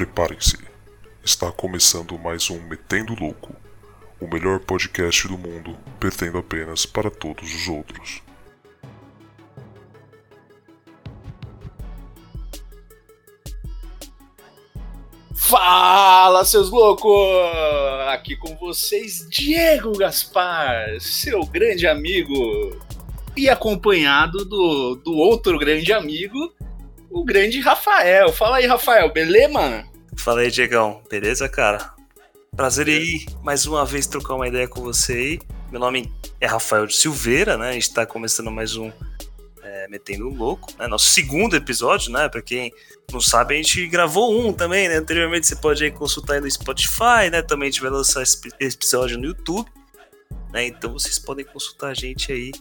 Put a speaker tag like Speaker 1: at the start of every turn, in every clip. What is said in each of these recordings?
Speaker 1: Preparem-se. Está começando mais um Metendo Louco, o melhor podcast do mundo, perdendo apenas para todos os outros.
Speaker 2: Fala, seus loucos! Aqui com vocês, Diego Gaspar, seu grande amigo, e acompanhado do, do outro grande amigo, o grande Rafael. Fala aí, Rafael, beleza, mano?
Speaker 3: Fala aí, Diegão, beleza, cara? Prazer ir mais uma vez trocar uma ideia com você aí. Meu nome é Rafael de Silveira, né? A gente tá começando mais um é, Metendo um Louco, né? Nosso segundo episódio, né? Pra quem não sabe, a gente gravou um também, né? Anteriormente você pode aí consultar aí no Spotify, né? Também a gente vai lançar esse episódio no YouTube, né? Então vocês podem consultar a gente aí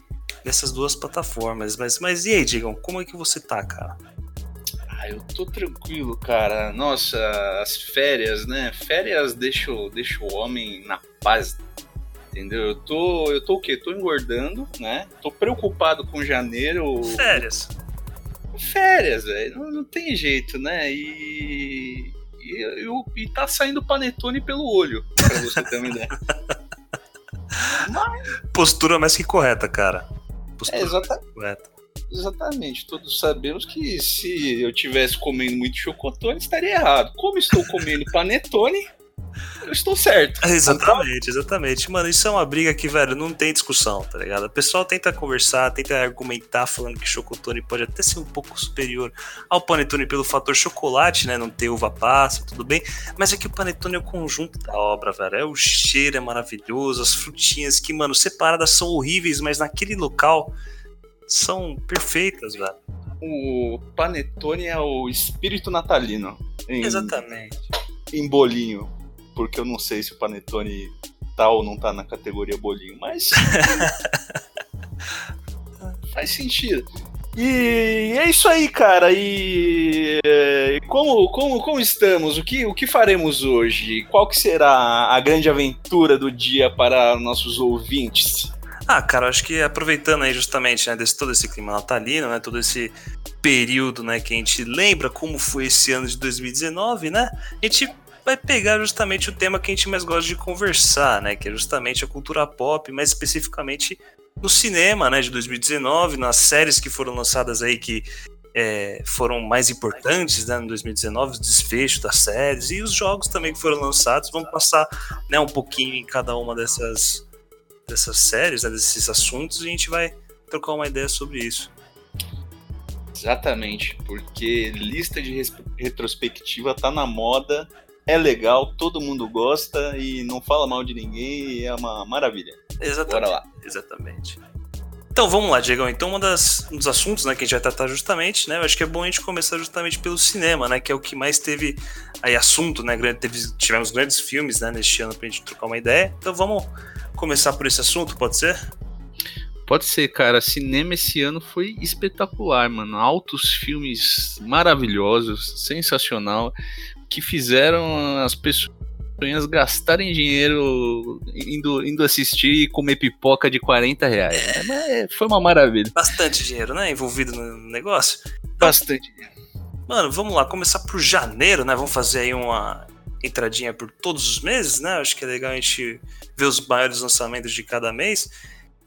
Speaker 3: nessas duas plataformas. Mas, mas e aí, Digam, como é que você tá, cara?
Speaker 2: Ah, eu tô tranquilo, cara. Nossa, as férias, né? Férias deixam deixa o homem na paz, entendeu? Eu tô, eu tô o quê? Tô engordando, né? Tô preocupado com janeiro.
Speaker 3: Férias.
Speaker 2: Férias, velho. Não, não, tem jeito, né? E, e, e, e tá saindo panetone pelo olho, pra você ter uma ideia.
Speaker 3: Mas... Postura mais que correta, cara. Postura
Speaker 2: é, exatamente. correta. Exatamente, todos sabemos que se eu tivesse comendo muito chocotone, estaria errado. Como estou comendo panetone, eu estou certo.
Speaker 3: Exatamente, exatamente. Mano, isso é uma briga que, velho, não tem discussão, tá ligado? O pessoal tenta conversar, tenta argumentar falando que chocotone pode até ser um pouco superior ao panetone pelo fator chocolate, né? Não ter uva passa, tudo bem. Mas é que o panetone é o conjunto da obra, velho. É o cheiro é maravilhoso, as frutinhas que, mano, separadas são horríveis, mas naquele local são perfeitas, velho.
Speaker 2: O panetone é o espírito natalino.
Speaker 3: Em, Exatamente.
Speaker 2: Em bolinho. Porque eu não sei se o panetone tá ou não tá na categoria bolinho, mas. faz sentido. E é isso aí, cara. E, e como, como, como estamos? O que, o que faremos hoje? Qual que será a grande aventura do dia para nossos ouvintes?
Speaker 3: Ah, cara, acho que aproveitando aí justamente, né, desse, todo esse clima natalino, né, todo esse período, né, que a gente lembra como foi esse ano de 2019, né, a gente vai pegar justamente o tema que a gente mais gosta de conversar, né, que é justamente a cultura pop, mais especificamente no cinema, né, de 2019, nas séries que foram lançadas aí que é, foram mais importantes né, em 2019, os desfechos das séries e os jogos também que foram lançados. Vamos passar né, um pouquinho em cada uma dessas dessas séries, né, desses assuntos, e a gente vai trocar uma ideia sobre isso.
Speaker 2: Exatamente, porque lista de retrospectiva tá na moda, é legal, todo mundo gosta e não fala mal de ninguém, é uma maravilha.
Speaker 3: Exatamente. Bora lá. Exatamente. Então vamos lá, Diego. Então, um, das, um dos assuntos né, que a gente vai tratar justamente, né? Eu acho que é bom a gente começar justamente pelo cinema, né? Que é o que mais teve aí assunto, né? Teve, tivemos grandes filmes né, neste ano pra gente trocar uma ideia. Então vamos começar por esse assunto, pode ser?
Speaker 2: Pode ser, cara. Cinema esse ano foi espetacular, mano. Altos filmes maravilhosos, sensacional, que fizeram as pessoas gastarem dinheiro indo, indo assistir e comer pipoca de 40 reais. É, foi uma maravilha.
Speaker 3: Bastante dinheiro, né? Envolvido no negócio.
Speaker 2: Bastante dinheiro.
Speaker 3: Mano, vamos lá, começar por janeiro, né? Vamos fazer aí uma entradinha por todos os meses, né? Acho que é legal a gente ver os maiores lançamentos de cada mês.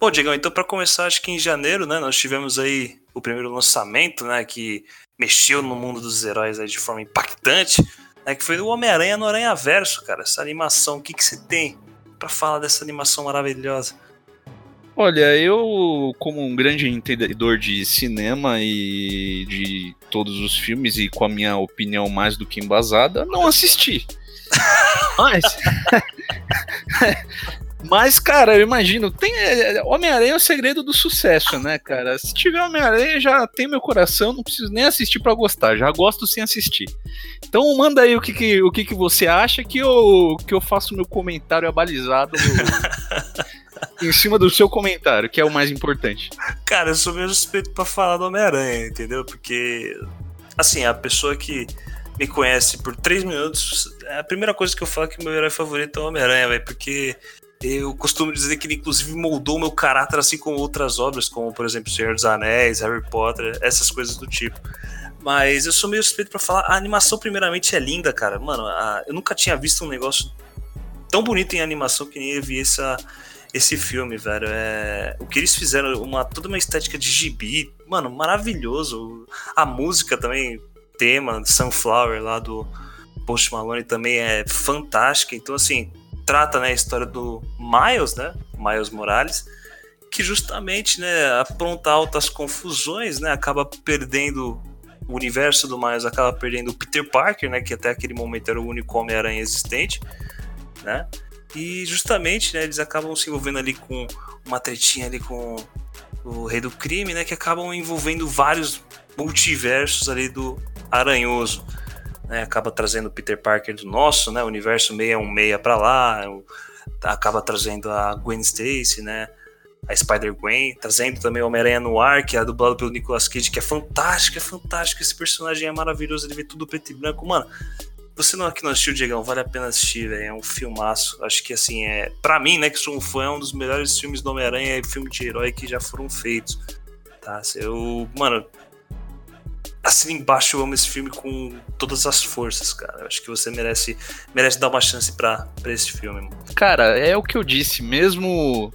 Speaker 3: Bom, Diego, então para começar, acho que em janeiro, né, nós tivemos aí o primeiro lançamento, né, que mexeu no mundo dos heróis aí de forma impactante, né, que foi o Homem-Aranha no Aranha Verso, cara. Essa animação, o que que você tem para falar dessa animação maravilhosa?
Speaker 2: Olha, eu, como um grande entendedor de cinema e de todos os filmes, e com a minha opinião mais do que embasada, não assisti. Mas. Mas, cara, eu imagino, tem é, Homem-Aranha é o segredo do sucesso, né, cara? Se tiver Homem-Aranha, já tem meu coração, não preciso nem assistir para gostar, já gosto sem assistir. Então manda aí o que, que o que, que você acha que eu, que eu faço meu comentário abalizado em cima do seu comentário, que é o mais importante.
Speaker 3: Cara, eu sou meio suspeito pra falar do Homem-Aranha, entendeu? Porque, assim, a pessoa que me conhece por três minutos, a primeira coisa que eu falo é que meu herói favorito é o Homem-Aranha, velho, porque eu costumo dizer que ele inclusive moldou meu caráter assim como outras obras, como por exemplo Senhor dos Anéis, Harry Potter, essas coisas do tipo. Mas eu sou meio suspeito pra falar. A animação, primeiramente, é linda, cara. Mano, a, eu nunca tinha visto um negócio tão bonito em animação que nem eu vi essa, esse filme, velho. É, o que eles fizeram, uma, toda uma estética de gibi, mano, maravilhoso. A música também, tema, Sunflower lá do Post Malone também é fantástica. Então, assim, trata né, a história do Miles, né? Miles Morales, que justamente, né, apronta altas confusões, né? Acaba perdendo o universo do Miles, acaba perdendo o Peter Parker, né? Que até aquele momento era o único Homem-Aranha existente, né? E justamente, né, eles acabam se envolvendo ali com uma tretinha ali com o Rei do Crime, né, que acabam envolvendo vários multiversos ali do Aranhoso. Né, acaba trazendo o Peter Parker do nosso, né, universo 616 para lá, acaba trazendo a Gwen Stacy, né, a Spider-Gwen, trazendo também o Homem-Aranha no ar, que é dublado pelo Nicolas Cage, que é fantástico, é fantástico, esse personagem é maravilhoso, ele vê tudo preto e branco, mano, você não aqui não assistiu, Diegão, vale a pena assistir. É um filmaço. Acho que assim, é. Pra mim, né, que sou um fã, é um dos melhores filmes do Homem-Aranha e filme de herói que já foram feitos. Tá? Eu. Mano. Assim embaixo eu amo esse filme com todas as forças, cara. Eu acho que você merece, merece dar uma chance pra esse filme.
Speaker 2: Cara, é o que eu disse, mesmo.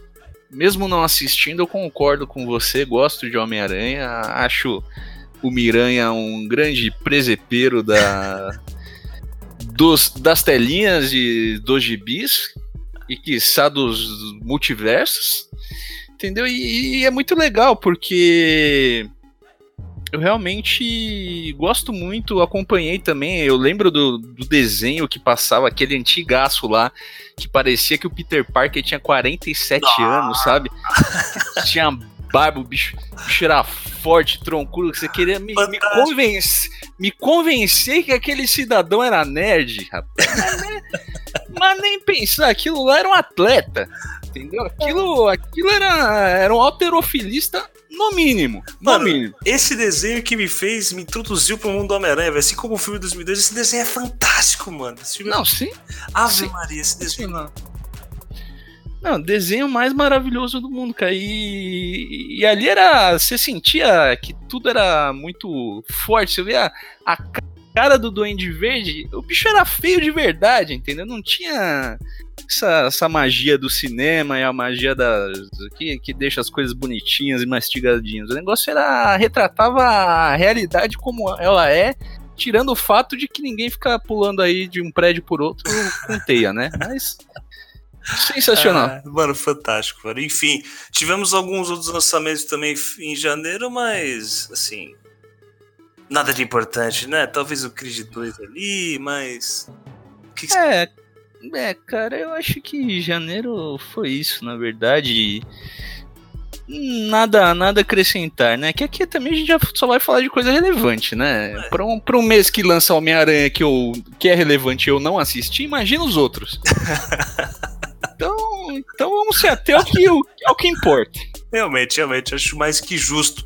Speaker 2: Mesmo não assistindo, eu concordo com você, gosto de Homem-Aranha, acho o Miranha um grande presepeiro da, dos, das telinhas e dos gibis e que dos multiversos, entendeu? E, e, é muito legal porque eu realmente gosto muito, acompanhei também. Eu lembro do, do desenho que passava, aquele antigaço lá, que parecia que o Peter Parker tinha 47 ah. anos, sabe? tinha barba, o bicho, bicho era forte, troncudo, que você queria me, me, convencer, me convencer que aquele cidadão era nerd, rapaz. Mas, nem, mas nem pensar, aquilo lá era um atleta, entendeu? Aquilo, aquilo era, era um alterofilista no mínimo. No
Speaker 3: Mano,
Speaker 2: mínimo.
Speaker 3: Esse desenho que me fez, me introduziu pro mundo do Homem-Aranha, assim como o filme de 2002, esse desenho é fantástico, mano. Filme...
Speaker 2: Não, sim.
Speaker 3: Ave
Speaker 2: sim.
Speaker 3: Maria, esse desenho. Sim, não.
Speaker 2: Não, desenho mais maravilhoso do mundo, cara. E, e ali era. Você sentia que tudo era muito forte. Você via a, a cara do Duende Verde. O bicho era feio de verdade, entendeu? Não tinha essa, essa magia do cinema e a magia das. Que, que deixa as coisas bonitinhas e mastigadinhas. O negócio era. retratava a realidade como ela é tirando o fato de que ninguém fica pulando aí de um prédio por outro com teia, né? Mas Sensacional.
Speaker 3: Ah, mano, fantástico, mano. Enfim, tivemos alguns outros lançamentos também em janeiro, mas, assim. Nada de importante, né? Talvez o Creed 2 ali, mas.
Speaker 2: Que que... É, é, cara, eu acho que janeiro foi isso, na verdade. Nada, nada acrescentar, né? Que aqui também a gente já só vai falar de coisa relevante, né? É. Pra, um, pra um mês que lança Homem-Aranha que, eu, que é relevante eu não assisti, imagina os outros. Então, então vamos ser até o que, o, o que importa.
Speaker 3: Realmente, realmente, acho mais que justo.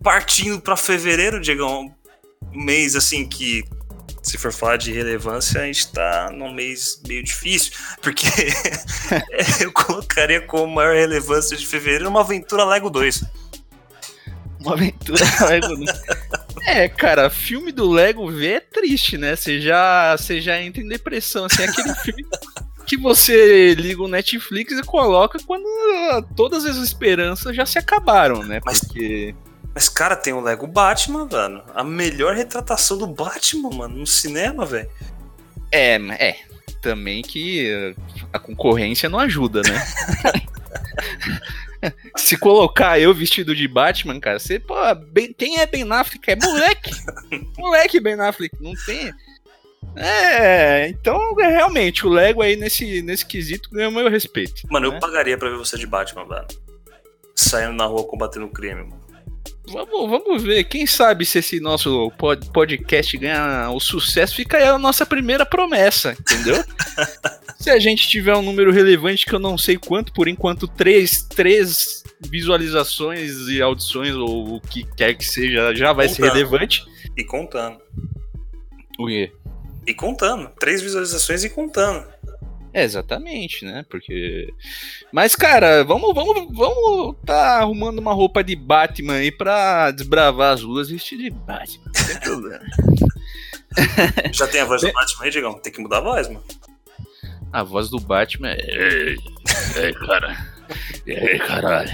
Speaker 3: Partindo para fevereiro, Diego, um mês assim que, se for falar de relevância, a gente tá num mês meio difícil, porque eu colocaria como maior relevância de fevereiro uma aventura Lego 2.
Speaker 2: Uma aventura Lego 2. É, cara, filme do Lego V é triste, né? Você já, você já entra em depressão. Assim, é aquele filme que você liga o Netflix e coloca quando todas as esperanças já se acabaram, né?
Speaker 3: Mas, Porque. Mas, cara, tem o Lego Batman, velho. A melhor retratação do Batman, mano, no cinema, velho.
Speaker 2: É, é. Também que a concorrência não ajuda, né? Se colocar eu vestido de Batman, cara, você, pô, bem, quem é Ben Affleck? É moleque. moleque Ben Affleck. Não tem. É, então é, realmente o Lego aí nesse, nesse quesito ganhou meu respeito.
Speaker 3: Mano, né? eu pagaria pra ver você de Batman, velho. Saindo na rua combatendo o crime, mano.
Speaker 2: Vamos, vamos ver, quem sabe se esse nosso pod, podcast ganha o sucesso, fica aí a nossa primeira promessa, entendeu? se a gente tiver um número relevante que eu não sei quanto, por enquanto, três, três visualizações e audições, ou o que quer que seja, já vai contando. ser relevante.
Speaker 3: E contando.
Speaker 2: O quê?
Speaker 3: E contando. Três visualizações e contando.
Speaker 2: É, exatamente, né? Porque. Mas, cara, vamos, vamos, vamos tá arrumando uma roupa de Batman aí pra desbravar as ruas vestido de Batman. Não tem problema.
Speaker 3: Já tem a voz do Batman aí, Digão? Tem que mudar a voz, mano.
Speaker 2: A voz do Batman é. Ei, ei cara. Ei, caralho.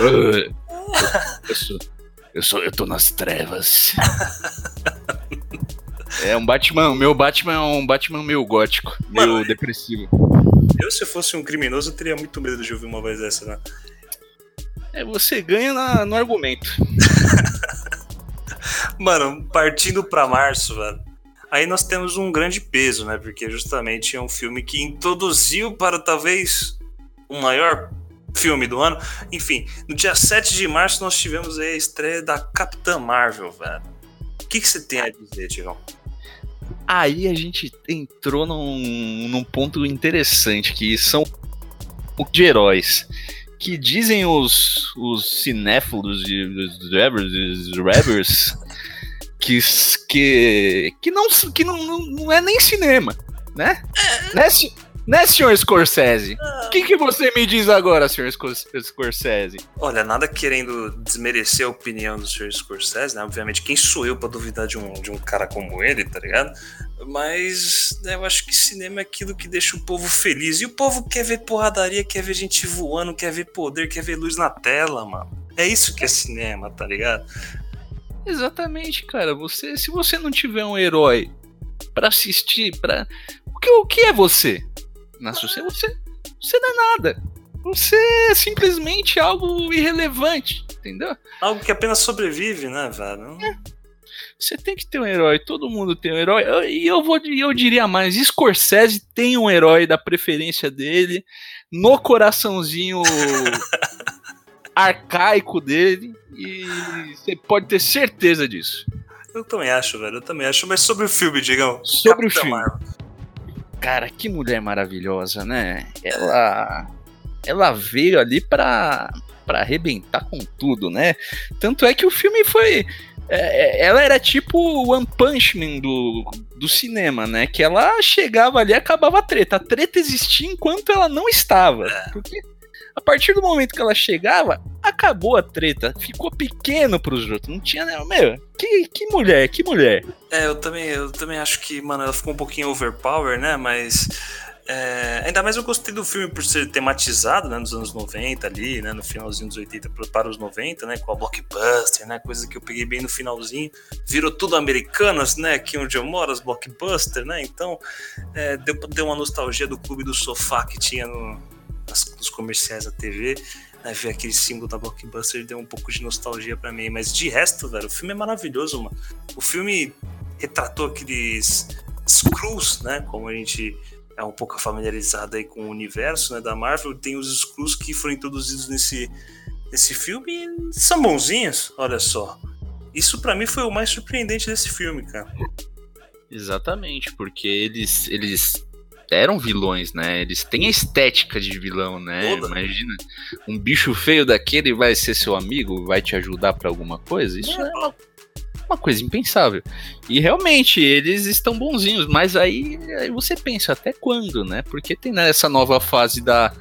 Speaker 2: eu, eu, sou, eu sou. Eu tô nas trevas. É um Batman, meu Batman é um Batman meio gótico, meio
Speaker 3: Mano,
Speaker 2: depressivo.
Speaker 3: Eu, se fosse um criminoso, eu teria muito medo de ouvir uma voz dessa, né?
Speaker 2: É, você ganha na- no argumento.
Speaker 3: Mano, partindo pra março, velho. Aí nós temos um grande peso, né? Porque justamente é um filme que introduziu para talvez o maior filme do ano. Enfim, no dia 7 de março nós tivemos aí a estreia da Capitã Marvel, velho. O que, que você tem a dizer, Tigão?
Speaker 2: Aí a gente entrou num, num ponto interessante, que são de heróis. Que dizem os, os cinéfilos e os rappers, os rappers que, que, que, não, que não, não, é nem cinema, né? Né, se- né, senhor Scorsese? O que, que você me diz agora, senhor Scor- Scorsese?
Speaker 3: Olha, nada querendo desmerecer a opinião do Sr. Scorsese, né? Obviamente, quem sou eu pra duvidar de um, de um cara como ele, tá ligado? Mas né, eu acho que cinema é aquilo que deixa o povo feliz. E o povo quer ver porradaria, quer ver gente voando, quer ver poder, quer ver luz na tela, mano. É isso que é cinema, tá ligado?
Speaker 2: Exatamente, cara. Você, se você não tiver um herói pra assistir, para o que, o que é você? Na sociedade, você, você não é nada. Você é simplesmente algo irrelevante, entendeu?
Speaker 3: Algo que apenas sobrevive, né, velho?
Speaker 2: Você tem que ter um herói. Todo mundo tem um herói. Eu- E eu vou, eu diria mais. Scorsese tem um herói da preferência dele no coraçãozinho arcaico dele e você pode ter certeza disso.
Speaker 3: Eu também acho, velho. Eu também acho. Mas sobre o filme, Digão.
Speaker 2: Sobre o
Speaker 3: Capitã
Speaker 2: filme.
Speaker 3: Marvel.
Speaker 2: Cara, que mulher maravilhosa, né? Ela ela veio ali pra, pra arrebentar com tudo, né? Tanto é que o filme foi. é, é, ela era tipo o One Punch Man do, do cinema, né? Que ela chegava ali e acabava a treta. A treta existia enquanto ela não estava. Porque a partir do momento que ela chegava, acabou a treta. Ficou pequeno pros outros. Não tinha, né? Meu, que, que mulher, que mulher.
Speaker 3: É, eu também, eu também acho que, mano, ela ficou um pouquinho overpower, né? Mas. é, ainda mais eu gostei do filme por ser tematizado, né? Nos anos 90 ali, né? No finalzinho dos 80 pro- para os 90, né? Com a blockbuster, né? Coisa que eu peguei bem no finalzinho. Virou tudo americanas, né? Aqui onde eu moro, as blockbuster, né? Então, é, deu, deu uma nostalgia do clube do sofá que tinha no, nas- nos comerciais da TV. Né, ver aquele símbolo da Blockbuster deu um pouco de nostalgia pra mim. Mas de resto, velho, o filme é maravilhoso, mano. O filme retratou aqueles Skrulls, né? Como a gente é um pouco familiarizado aí com o universo né, da Marvel. Tem os Skrulls que foram introduzidos nesse, nesse filme são bonzinhos, olha só. Isso pra mim foi o mais surpreendente desse filme, cara.
Speaker 2: Exatamente, porque eles, eles eram vilões, né? Eles têm a estética de vilão, né?
Speaker 3: Toda.
Speaker 2: Imagina, um bicho feio daquele vai ser seu amigo, vai te ajudar pra alguma coisa? Isso é uma, uma coisa impensável. E realmente, eles estão bonzinhos, mas aí, aí você pensa, até quando, né? Porque tem né, essa nova fase da,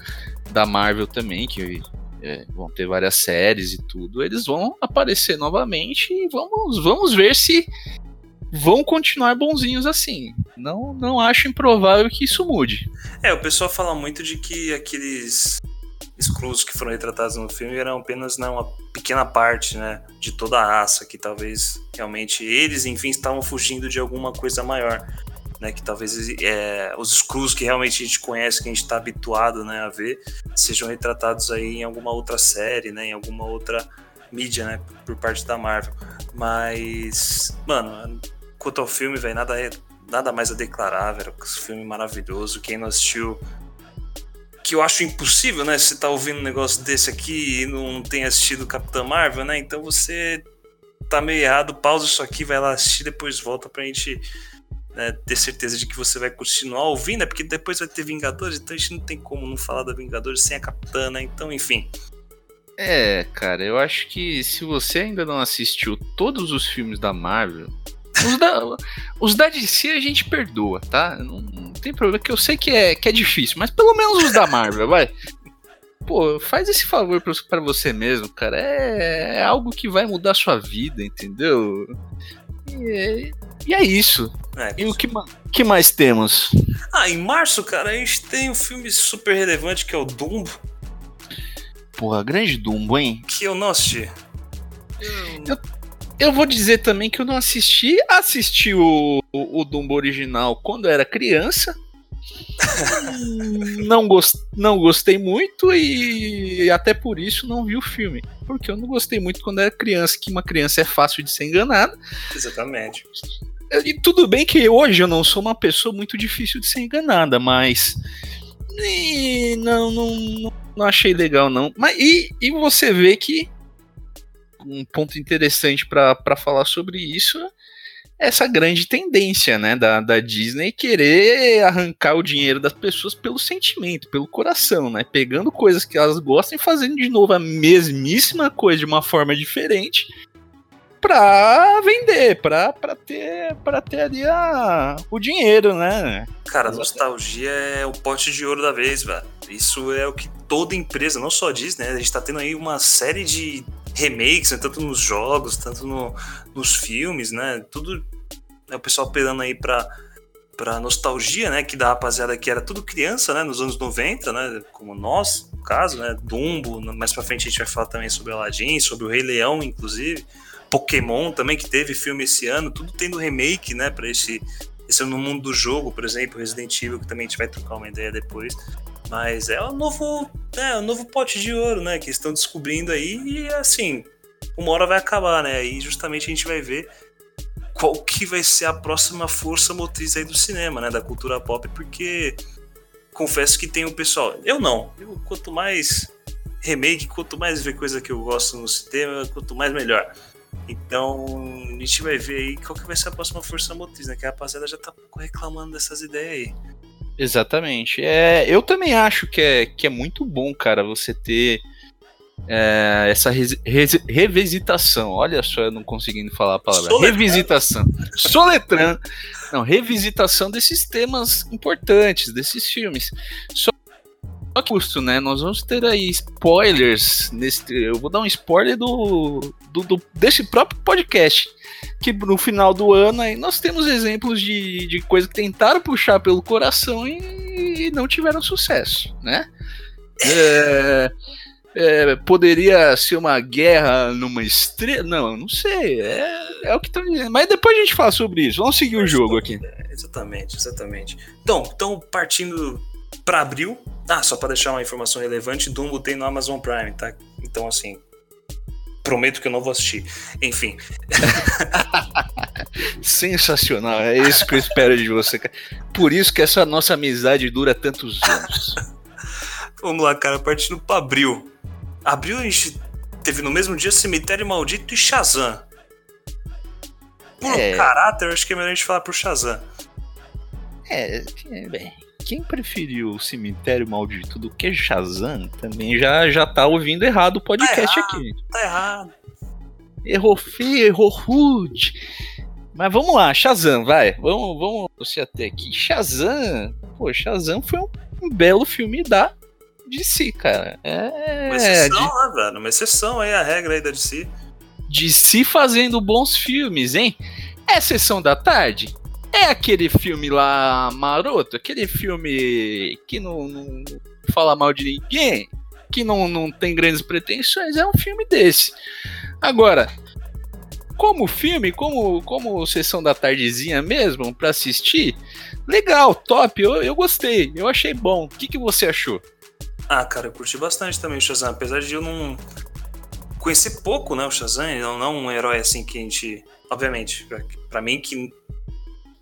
Speaker 2: da Marvel também, que é, vão ter várias séries e tudo. Eles vão aparecer novamente e vamos, vamos ver se vão continuar bonzinhos assim. Não, não acho improvável que isso mude.
Speaker 3: É, o pessoal fala muito de que aqueles Skrulls que foram retratados no filme eram apenas né, uma pequena parte, né, de toda a raça, que talvez realmente eles, enfim, estavam fugindo de alguma coisa maior, né, que talvez é, os Skrulls que realmente a gente conhece, que a gente está habituado, né, a ver, sejam retratados aí em alguma outra série, né, em alguma outra mídia, né, por parte da Marvel. Mas, mano, quanto ao filme, velho, nada é nada mais a declarar, velho. Esse filme maravilhoso. Quem não assistiu. Que eu acho impossível, né? Você tá ouvindo um negócio desse aqui e não tem assistido Capitã Marvel, né? Então você tá meio errado. Pausa isso aqui, vai lá assistir, depois volta pra gente né, ter certeza de que você vai continuar ouvindo, né? Porque depois vai ter Vingadores, então a gente não tem como não falar da Vingadores sem a Capitã, né? Então, enfim.
Speaker 2: É, cara, eu acho que se você ainda não assistiu todos os filmes da Marvel, Os da, os da DC a gente perdoa, tá? Não, não, tem problema, que eu sei que é, que é difícil, mas pelo menos os da Marvel, vai. Pô, faz esse favor para você mesmo, cara. É, é, algo que vai mudar a sua vida, entendeu? E é, e é isso. É, e o que, que mais temos?
Speaker 3: Ah, em março, cara, a gente tem um filme super relevante que é o Dumbo.
Speaker 2: Porra, grande Dumbo, hein?
Speaker 3: Que eu não assisti.
Speaker 2: Eu, eu vou dizer também que eu não assisti. Assisti o, o, o Dumbo original quando era criança. não, gost, não gostei muito e até por isso não vi o filme. Porque eu não gostei muito quando era criança, que uma criança é fácil de ser enganada.
Speaker 3: Exatamente.
Speaker 2: E tudo bem que hoje eu não sou uma pessoa muito difícil de ser enganada, mas. E não, não, não achei legal, não. Mas, e, e você vê que um ponto interessante para falar sobre isso é essa grande tendência né, da, da Disney querer arrancar o dinheiro das pessoas pelo sentimento, pelo coração, né? Pegando coisas que elas gostam e fazendo de novo a mesmíssima coisa de uma forma diferente pra vender, pra, ter, pra ter ali a, o dinheiro, né?
Speaker 3: Cara, nostalgia é o pote de ouro da vez, velho. Isso é o que toda empresa, não só diz, né? A gente tá tendo aí uma série de remakes, né? tanto nos jogos, tanto no, nos filmes, né? Tudo. Né? O pessoal pegando aí pra, pra nostalgia, né? Que da rapaziada que era tudo criança, né? Nos anos 90, né? Como nós, no caso, né? Dumbo, mais pra frente a gente vai falar também sobre Aladdin, sobre o Rei Leão, inclusive. Pokémon também, que teve filme esse ano, tudo tendo remake, né? Pra esse. Esse é no mundo do jogo, por exemplo, Resident Evil, que também a gente vai trocar uma ideia depois. Mas é o novo, é o novo pote de ouro, né? Que estão descobrindo aí e assim, uma hora vai acabar, né? E justamente a gente vai ver qual que vai ser a próxima força motriz aí do cinema, né? Da cultura pop, porque confesso que tem o pessoal. Eu não. Eu, quanto mais remake, quanto mais ver coisa que eu gosto no cinema, quanto mais melhor. Então, a gente vai ver aí qual que vai ser a próxima força motriz, né? Que a rapaziada já tá reclamando dessas ideias aí.
Speaker 2: Exatamente. É, eu também acho que é, que é muito bom, cara, você ter é, essa revisitação. Olha só, eu não conseguindo falar a palavra. Soletrando. Revisitação. Soletrando. Não, revisitação desses temas importantes, desses filmes. Só custo, né? Nós vamos ter aí spoilers nesse. Eu vou dar um spoiler do, do, do, desse próprio podcast. Que no final do ano aí nós temos exemplos de, de coisas que tentaram puxar pelo coração e, e não tiveram sucesso, né? É, é, poderia ser uma guerra numa estrela? Não, não sei. É, é o que estão dizendo. Mas depois a gente fala sobre isso. Vamos seguir o jogo aqui.
Speaker 3: Exatamente, exatamente. Então, então partindo para abril. Ah, só para deixar uma informação relevante, Dumbo tem no Amazon Prime, tá? Então, assim, prometo que eu não vou assistir. Enfim.
Speaker 2: Sensacional, é isso que eu espero de você. Por isso que essa nossa amizade dura tantos anos.
Speaker 3: Vamos lá, cara, partindo para abril. Abril a gente teve no mesmo dia Cemitério Maldito e Shazam. Por é... caráter, acho que é melhor a gente falar pro Shazam.
Speaker 2: É, é bem quem preferiu o Cemitério Maldito do que Shazam também já, já tá ouvindo errado o podcast
Speaker 3: tá
Speaker 2: errado, aqui.
Speaker 3: Tá errado.
Speaker 2: Errou feio, errou rude. Mas vamos lá, Shazam, vai. Vamos, vamos você até aqui. Shazam, pô, Shazam foi um, um belo filme da DC, cara. É,
Speaker 3: uma exceção, de... né, velho? Uma exceção aí, a regra aí da DC.
Speaker 2: DC fazendo bons filmes, hein? É sessão da tarde? É aquele filme lá maroto, aquele filme que não, não fala mal de ninguém, que não, não tem grandes pretensões, é um filme desse. Agora, como filme, como, como sessão da tardezinha mesmo, para assistir, legal, top, eu, eu gostei, eu achei bom. O que, que você achou?
Speaker 3: Ah, cara, eu curti bastante também o Shazam, apesar de eu não conhecer pouco, né, o Shazam, não, não um herói assim que a gente, obviamente, para mim que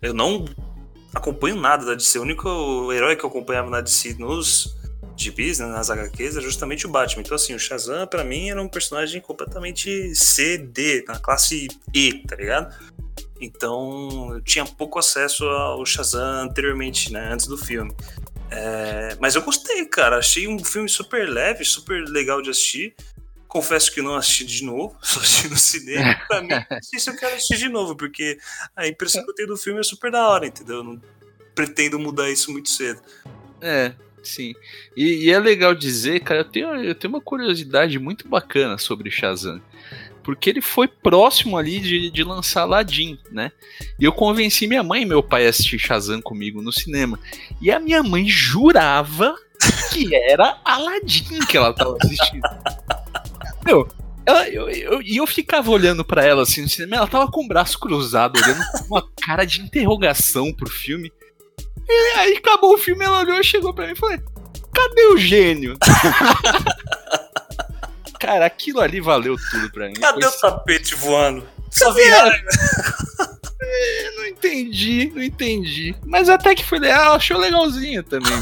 Speaker 3: eu não acompanho nada da DC. O único herói que eu acompanhava na DC nos gibis, né, nas HQs, é justamente o Batman. Então, assim, o Shazam, para mim, era um personagem completamente C, D, na classe E, tá ligado? Então, eu tinha pouco acesso ao Shazam anteriormente, né, antes do filme. É, mas eu gostei, cara. Achei um filme super leve, super legal de assistir. Confesso que não assisti de novo, só assisti no cinema. Pra mim, não sei se eu quero assistir de novo, porque a impressão que eu tenho do filme é super da hora, entendeu? Eu não pretendo mudar isso muito cedo.
Speaker 2: É, sim. E, e é legal dizer, cara, eu tenho, eu tenho uma curiosidade muito bacana sobre Shazam. Porque ele foi próximo ali de, de lançar Aladdin, né? E eu convenci minha mãe e meu pai a assistir Shazam comigo no cinema. E a minha mãe jurava que era Aladdin que ela tava assistindo. Meu, ela, eu, eu, e eu ficava olhando para ela assim no cinema, ela tava com o braço cruzado, olhando com uma cara de interrogação pro filme. E aí acabou o filme, ela olhou, chegou pra mim e falou: Cadê o gênio? Cara, aquilo ali valeu tudo pra mim.
Speaker 3: Cadê
Speaker 2: Foi
Speaker 3: o tapete voando? Só.
Speaker 2: É, não entendi, não entendi. Mas até que foi legal, achou legalzinho também.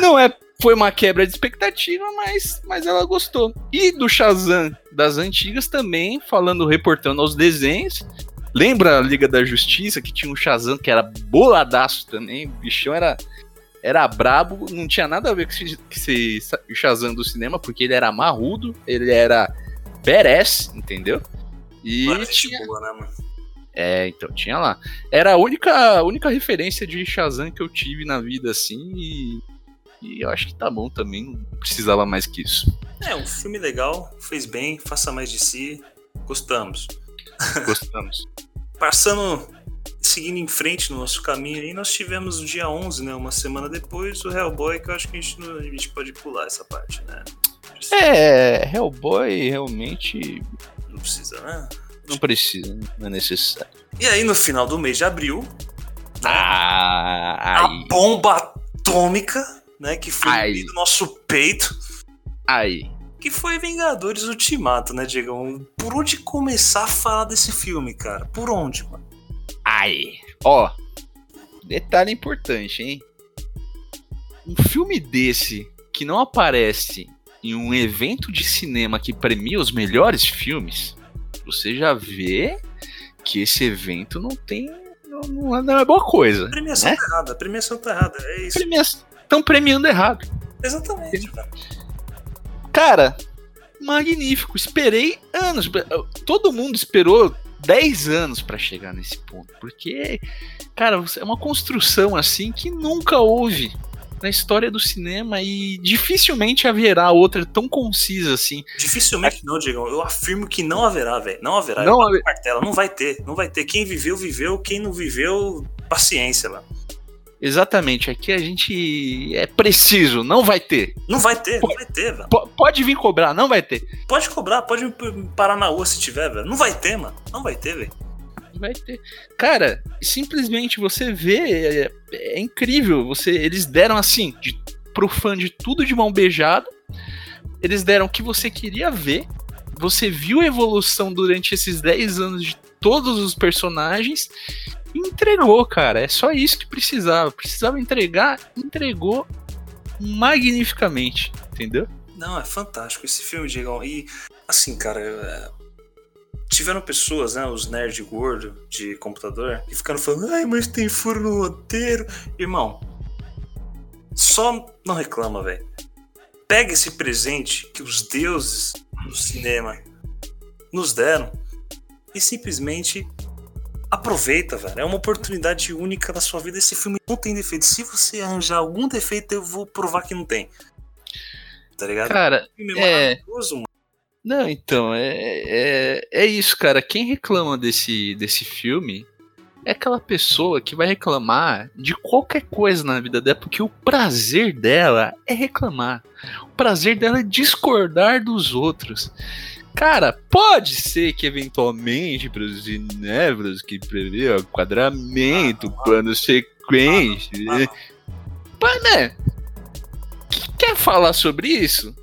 Speaker 2: não é, foi uma quebra de expectativa, mas, mas ela gostou. E do Shazam das antigas também, falando, reportando aos desenhos. Lembra a Liga da Justiça que tinha um Shazam que era boladaço também? O bichão era era brabo, não tinha nada a ver com esse, com esse Shazam do cinema, porque ele era marrudo, ele era badass, entendeu? E tinha,
Speaker 3: boa, né, mano?
Speaker 2: é, então, tinha lá. Era a única, única referência de Shazam que eu tive na vida, assim, e, e eu acho que tá bom também, não precisava mais que isso.
Speaker 3: É, um filme legal, fez bem, faça mais de si. Gostamos.
Speaker 2: Gostamos.
Speaker 3: Passando, seguindo em frente no nosso caminho aí, nós tivemos no dia 11, né? Uma semana depois, o Hellboy, que eu acho que a gente, não- a gente pode pular essa parte, né?
Speaker 2: É, Hellboy realmente
Speaker 3: Não precisa, né?
Speaker 2: não precisa, não é necessário.
Speaker 3: E aí, no final do mês de abril,
Speaker 2: Ah,
Speaker 3: a bomba atômica, né? Que foi meio do nosso peito,
Speaker 2: aí.
Speaker 3: que foi Vingadores Ultimato, né, Diegão? Por onde começar a falar desse filme, cara? Por onde, mano?
Speaker 2: Aí, ó, detalhe importante, hein? Um filme desse que não aparece em um evento de cinema que premia os melhores filmes, você já vê que esse evento não tem. não, não é- boa coisa.
Speaker 3: A premiação
Speaker 2: Né?
Speaker 3: tá errada, a premiação tá errada, é isso.
Speaker 2: Estão premiando errado.
Speaker 3: Exatamente.
Speaker 2: Cara, magnífico. Esperei anos. Todo mundo esperou 10 anos pra chegar nesse ponto. Porque, cara, é uma construção assim que nunca houve na história do cinema e dificilmente haverá outra tão concisa assim.
Speaker 3: Dificilmente não, Diegão. Eu afirmo que não haverá, velho. Não haverá.
Speaker 2: Não
Speaker 3: Eu bato
Speaker 2: haver-.
Speaker 3: Não vai ter. Não vai ter. Quem viveu, viveu. Quem não viveu, paciência, mano.
Speaker 2: Exatamente, aqui a gente é preciso, não vai ter.
Speaker 3: Não vai ter, não vai ter, velho.
Speaker 2: P- pode vir cobrar, não vai ter.
Speaker 3: Pode cobrar, pode me parar na rua se tiver, velho. Não vai ter, mano. Não vai ter, velho.
Speaker 2: Vai ter. Cara, simplesmente você vê, é, é incrível. Você, eles deram assim, de, pro fã de tudo de mão beijada. Eles deram o que você queria ver. Você viu a evolução durante esses 10 anos de todos os personagens. Entregou, cara. É só isso que precisava. Precisava entregar, entregou magnificamente. Entendeu?
Speaker 3: Não, é fantástico esse filme, Diegão. E, assim, cara, é, tiveram pessoas, né, os nerd gordo de computador, que ficaram falando, ai, mas tem furo no roteiro. Irmão, só não reclama, velho. Pega esse presente que os deuses do cinema nos deram e simplesmente aproveita, velho. É uma oportunidade única da sua vida. Esse filme não tem defeito. Se você arranjar algum defeito, eu vou provar que não tem. Tá ligado?
Speaker 2: Cara, é.
Speaker 3: mano.
Speaker 2: Não, então, é, é, é isso, cara. Quem reclama desse, desse filme é aquela pessoa que vai reclamar de qualquer coisa na vida dela, porque o prazer dela é reclamar. O prazer dela é discordar dos outros. Cara, pode ser que eventualmente para os inévitos que prevê o quadramento, plano sequência. né? Mas, né? que- Quer falar sobre isso?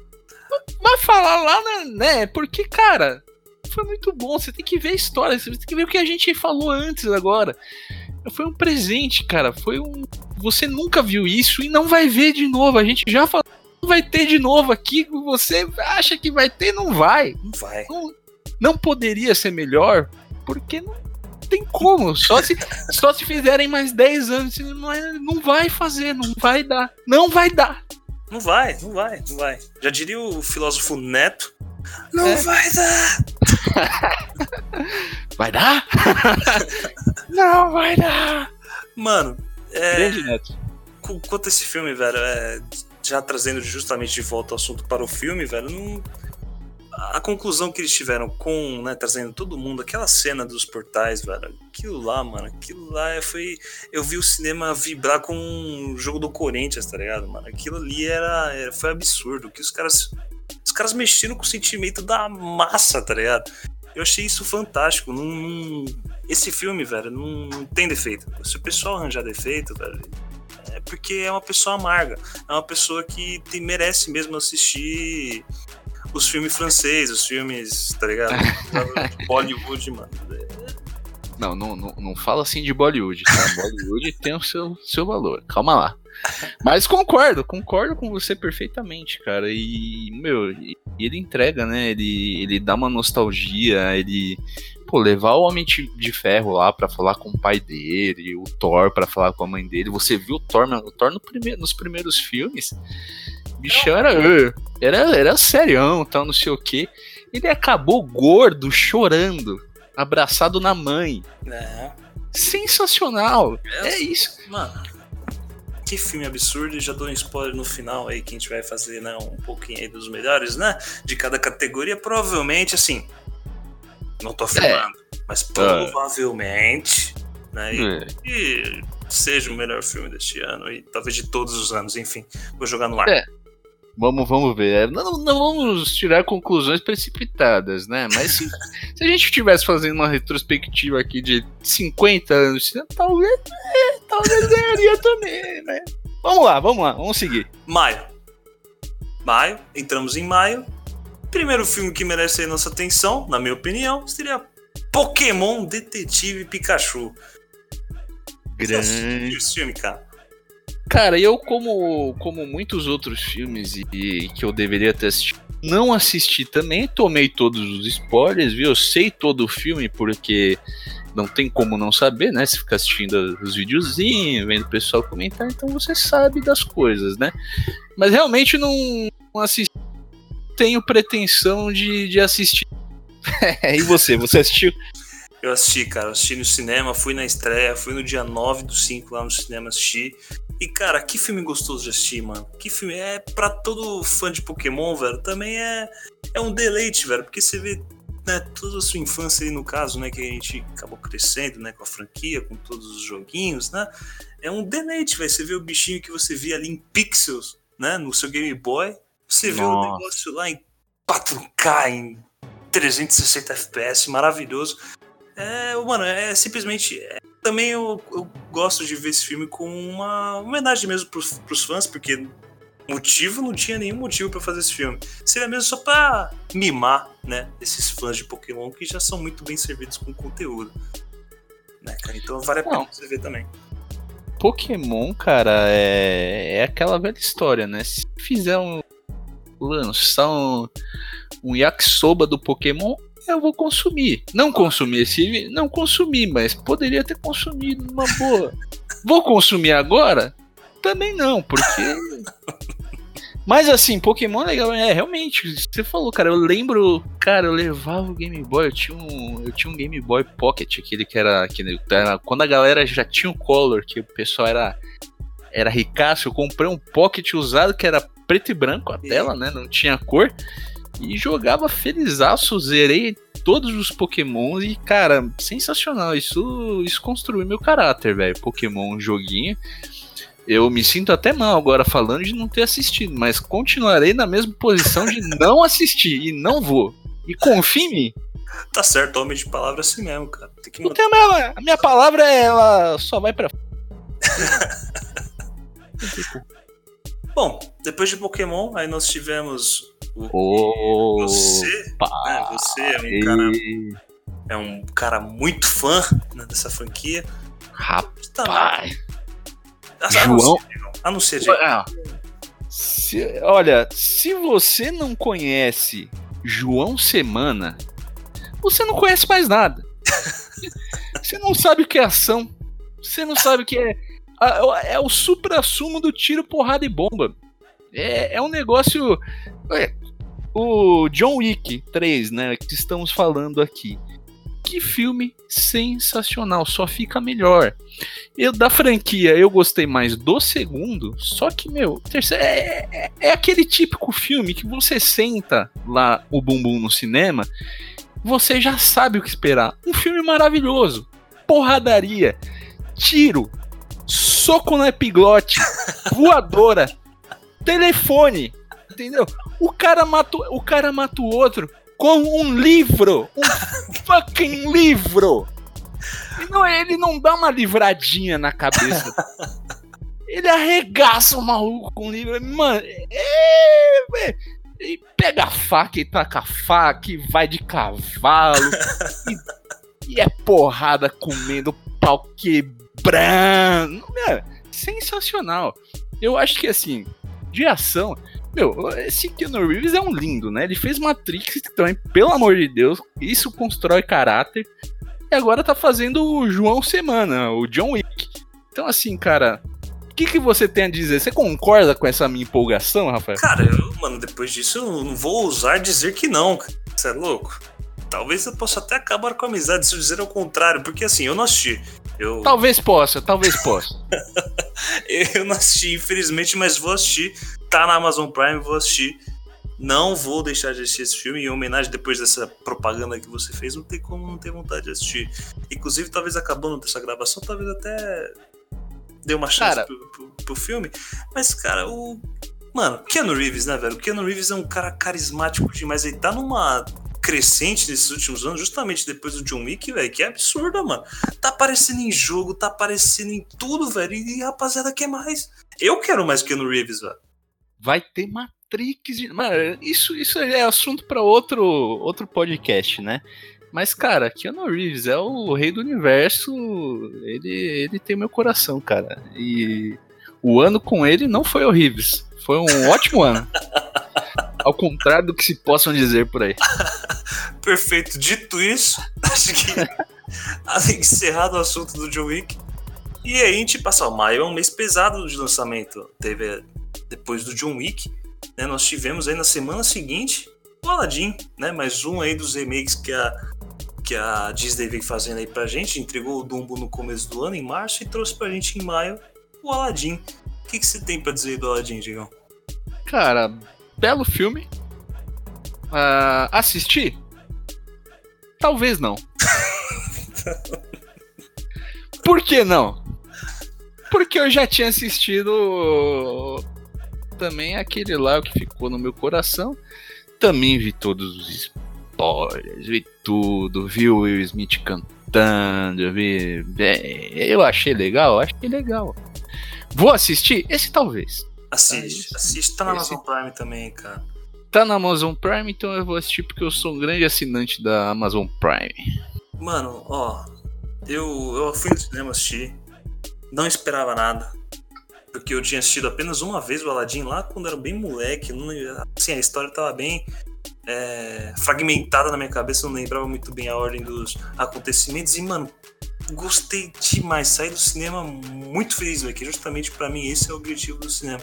Speaker 2: Vai falar lá, né, né? Porque, cara, foi muito bom. Você tem que ver a história, você tem que ver o que a gente falou antes agora. Foi um presente, cara. Foi um. Você nunca viu isso e não vai ver de novo. A gente já falou. Vai ter de novo aqui. Você acha que vai ter? Não vai.
Speaker 3: Não vai.
Speaker 2: Não, não poderia ser melhor, porque não tem como. Só se, só se fizerem mais 10 anos. Não, é- não vai fazer, não vai dar. Não vai dar.
Speaker 3: Não vai, não vai, não vai. Já diria o filósofo Neto. Não
Speaker 2: É.
Speaker 3: vai dar!
Speaker 2: Vai dar? não vai dar!
Speaker 3: Mano, é,
Speaker 2: Grande Neto.
Speaker 3: quanto esse filme, velho, é, já trazendo justamente de volta o assunto para o filme, velho, não. A conclusão que eles tiveram com, né, trazendo todo mundo, aquela cena dos portais, velho, aquilo lá, mano, aquilo lá é- foi. Eu vi o cinema vibrar com o jogo do Corinthians, tá ligado, mano? Aquilo ali era, foi absurdo, que os caras. Os caras mexeram com o sentimento da massa, tá ligado? Eu achei isso fantástico. Esse filme, velho, não, não tem defeito. Se o pessoal arranjar defeito, velho, é porque é uma pessoa amarga. É uma pessoa que tem- merece mesmo assistir os filmes franceses, os filmes, tá ligado? Bollywood, mano.
Speaker 2: Não, não, não, fala assim de Bollywood, tá? Bollywood tem o seu, seu valor. Calma lá. Mas concordo, concordo com você perfeitamente, cara. E, meu, ele entrega, né? Ele, ele dá uma nostalgia, ele. Pô, levar o Homem de Ferro lá pra falar com o pai dele, o Thor pra falar com a mãe dele. Você viu o Thor, mano, o Thor no prime- nos primeiros filmes? Bichão era, era, era serião, tal, não sei o quê. Ele acabou gordo, chorando, abraçado na mãe.
Speaker 3: É,
Speaker 2: Sensacional! É isso.
Speaker 3: Mano, que filme absurdo. E já dou um spoiler no final aí que a gente vai fazer, né? Um pouquinho aí dos melhores, né? De cada categoria. Provavelmente, assim. Não tô afirmando, mas provavelmente, né? E,
Speaker 2: É.
Speaker 3: que seja o melhor filme deste ano e talvez de todos os anos, enfim. Vou jogar no ar.
Speaker 2: É. Vamos, vamos ver. É, Não, não vamos tirar conclusões precipitadas, né? Mas se, se a gente estivesse fazendo uma retrospectiva aqui de 50 anos, talvez, é, talvez ganharia também, né? Vamos lá, vamos lá, vamos seguir.
Speaker 3: Maio. Maio, entramos em maio. Primeiro filme que merece a nossa atenção, na minha opinião, seria Pokémon Detetive Pikachu. Assistiu esse filme, cara?
Speaker 2: Cara, eu como, como muitos outros filmes e, e que eu deveria ter assistido, não assisti também, tomei todos os spoilers, viu? Eu sei todo o filme porque não tem como não saber, né? Se fica assistindo os videozinhos, vendo o pessoal comentar, então você sabe das coisas, né? Mas realmente não, não assisti, tenho pretensão de, de assistir. e você, você assistiu?
Speaker 3: Eu assisti, cara. Eu assisti no cinema, fui na estreia, fui no dia 9 do 5 lá no cinema assistir. E, cara, que filme gostoso de assistir, mano. Que filme. É pra todo fã de Pokémon, velho. Também é, é um deleite, velho. Porque você vê né, toda a sua infância aí, no caso, né? Que a gente acabou crescendo, né? Com a franquia, com todos os joguinhos, né? É um deleite, velho. Você vê o bichinho que você via ali em pixels, né? No seu Game Boy. Você vê o negócio lá em 4K, em 360 FPS, maravilhoso. É, mano, é simplesmente. é- também eu, eu gosto de ver esse filme com uma homenagem mesmo pros, pros fãs, porque motivo não tinha nenhum motivo pra fazer esse filme. Seria mesmo só pra mimar, né, esses fãs de Pokémon que já são muito bem servidos com conteúdo. Né, cara? Então vale a pena você ver também.
Speaker 2: Pokémon, cara, é, é aquela velha história, né? Se fizer um. Lançar um, um yakisoba do Pokémon, eu vou consumir. Não consumir esse. Não consumir, mas poderia ter consumido numa boa. Vou consumir agora? Também não, porque. Mas assim, Pokémon é legal, é realmente, você falou, cara, eu lembro, cara, eu levava o Game Boy, eu tinha um, eu tinha um Game Boy Pocket, aquele que era, que era quando a galera já tinha o Color, que o pessoal era era ricaço, eu comprei um Pocket usado que era preto e branco a tela, né, não tinha cor, e jogava felizaço, zerei todos os Pokémons e, cara, sensacional, isso, isso construiu meu caráter, velho, Pokémon, joguinho, eu me sinto até mal agora falando de não ter assistido, mas continuarei na mesma posição de não assistir e não vou. E confia em mim.
Speaker 3: Tá certo, homem de palavra assim mesmo, cara. Tem que
Speaker 2: Não tem a, minha, a minha palavra, ela só vai pra.
Speaker 3: Bom, depois de Pokémon, aí nós tivemos o você, né? Você é um cara, é um cara muito fã né, dessa franquia. Tá,
Speaker 2: Rapaz.
Speaker 3: João. Anuncia, Diego.
Speaker 2: Ah, se- olha, se você não conhece João Semana, você não conhece mais nada. você não sabe o que é ação. Você não sabe o que é. É o supra-sumo do tiro, porrada e bomba. É, é um negócio. É, o John Wick 3, né? Que estamos falando aqui. Que filme sensacional, só fica melhor. Eu, da franquia, eu gostei mais do segundo, só que, meu, terceiro, é, é, é aquele típico filme que você senta lá o bumbum no cinema, você já sabe o que esperar. Um filme maravilhoso, porradaria, tiro, soco no epiglote, voadora, telefone, entendeu? O cara mata, o cara mata o outro com um livro, um fucking livro. E não, ele não dá uma livradinha na cabeça. Ele arregaça o maluco com o livro. Mano, é, é, e pega a faca e taca a faca e vai de cavalo. e, e, é porrada comendo pau quebrando. É, sensacional. Eu acho que assim, de ação. Meu, esse Keanu Reeves é um lindo, né? Ele fez Matrix também, pelo amor de Deus, isso constrói caráter. E agora tá fazendo o João Semana, o John Wick. Então, assim, cara, o que, que você tem a dizer? Você concorda com essa minha empolgação, Rafael?
Speaker 3: Cara, eu, mano, depois disso eu não vou ousar dizer que não. Você é louco? Talvez eu possa até acabar com a amizade se eu dizer ao contrário, porque assim, eu não assisti. Eu...
Speaker 2: Talvez possa, talvez possa.
Speaker 3: eu não assisti, infelizmente, mas vou assistir. Tá na Amazon Prime, vou assistir. Não vou deixar de assistir esse filme. Em homenagem, depois dessa propaganda que você fez, não tem como não ter vontade de assistir. Inclusive, talvez acabando dessa gravação, talvez até dê uma chance cara... pro, pro, pro filme. Mas, cara, o. Mano, Keanu Reeves, né, velho? O Keanu Reeves é um cara carismático demais. Ele tá numa crescente nesses últimos anos, justamente depois do John Wick, velho, que é absurda, mano. Tá aparecendo em jogo, tá aparecendo em tudo, velho, e rapaziada quer mais. Eu quero mais Keanu Reeves, velho.
Speaker 2: Vai ter Matrix. De... Mano, isso, isso é assunto para outro, outro podcast, né? Mas, cara, Keanu Reeves é o rei do universo. Ele, ele tem meu coração, cara. E o ano com ele não foi horrível. Foi um ótimo ano. Ao contrário do que se possam dizer por aí.
Speaker 3: Perfeito. Dito isso, acho que encerrado o assunto do John Wick. E aí a gente passa. o maio é um mês pesado de lançamento. Teve depois do John Wick. Né, nós tivemos aí na semana seguinte o Aladdin, né? Mais um aí dos remakes que a, que a Disney vem fazendo aí pra gente. Entregou o Dumbo no começo do ano, em março, e trouxe pra gente em maio o Aladdin. O que, que você tem pra dizer do Aladdin, Digão?
Speaker 2: Cara, belo filme. Uh, assistir? Talvez não. Por que não? Porque eu já tinha assistido também aquele lá que ficou no meu coração. Também vi todos os spoilers, vi tudo, vi o Will Smith cantando, vi. Eu achei legal, achei legal. Vou assistir? Esse talvez.
Speaker 3: Assiste, assiste, tá na Esse... Amazon Prime também, cara.
Speaker 2: Tá na Amazon Prime, então eu vou assistir porque eu sou um grande assinante da Amazon Prime.
Speaker 3: Mano, ó, eu, eu fui no cinema assistir, não esperava nada. Porque eu tinha assistido apenas uma vez o Aladdin lá quando era bem moleque. Não, assim, a história tava bem é, fragmentada na minha cabeça, não lembrava muito bem a ordem dos acontecimentos. E, mano, gostei demais. Saí do cinema muito feliz, velho. Que justamente para mim esse é o objetivo do cinema.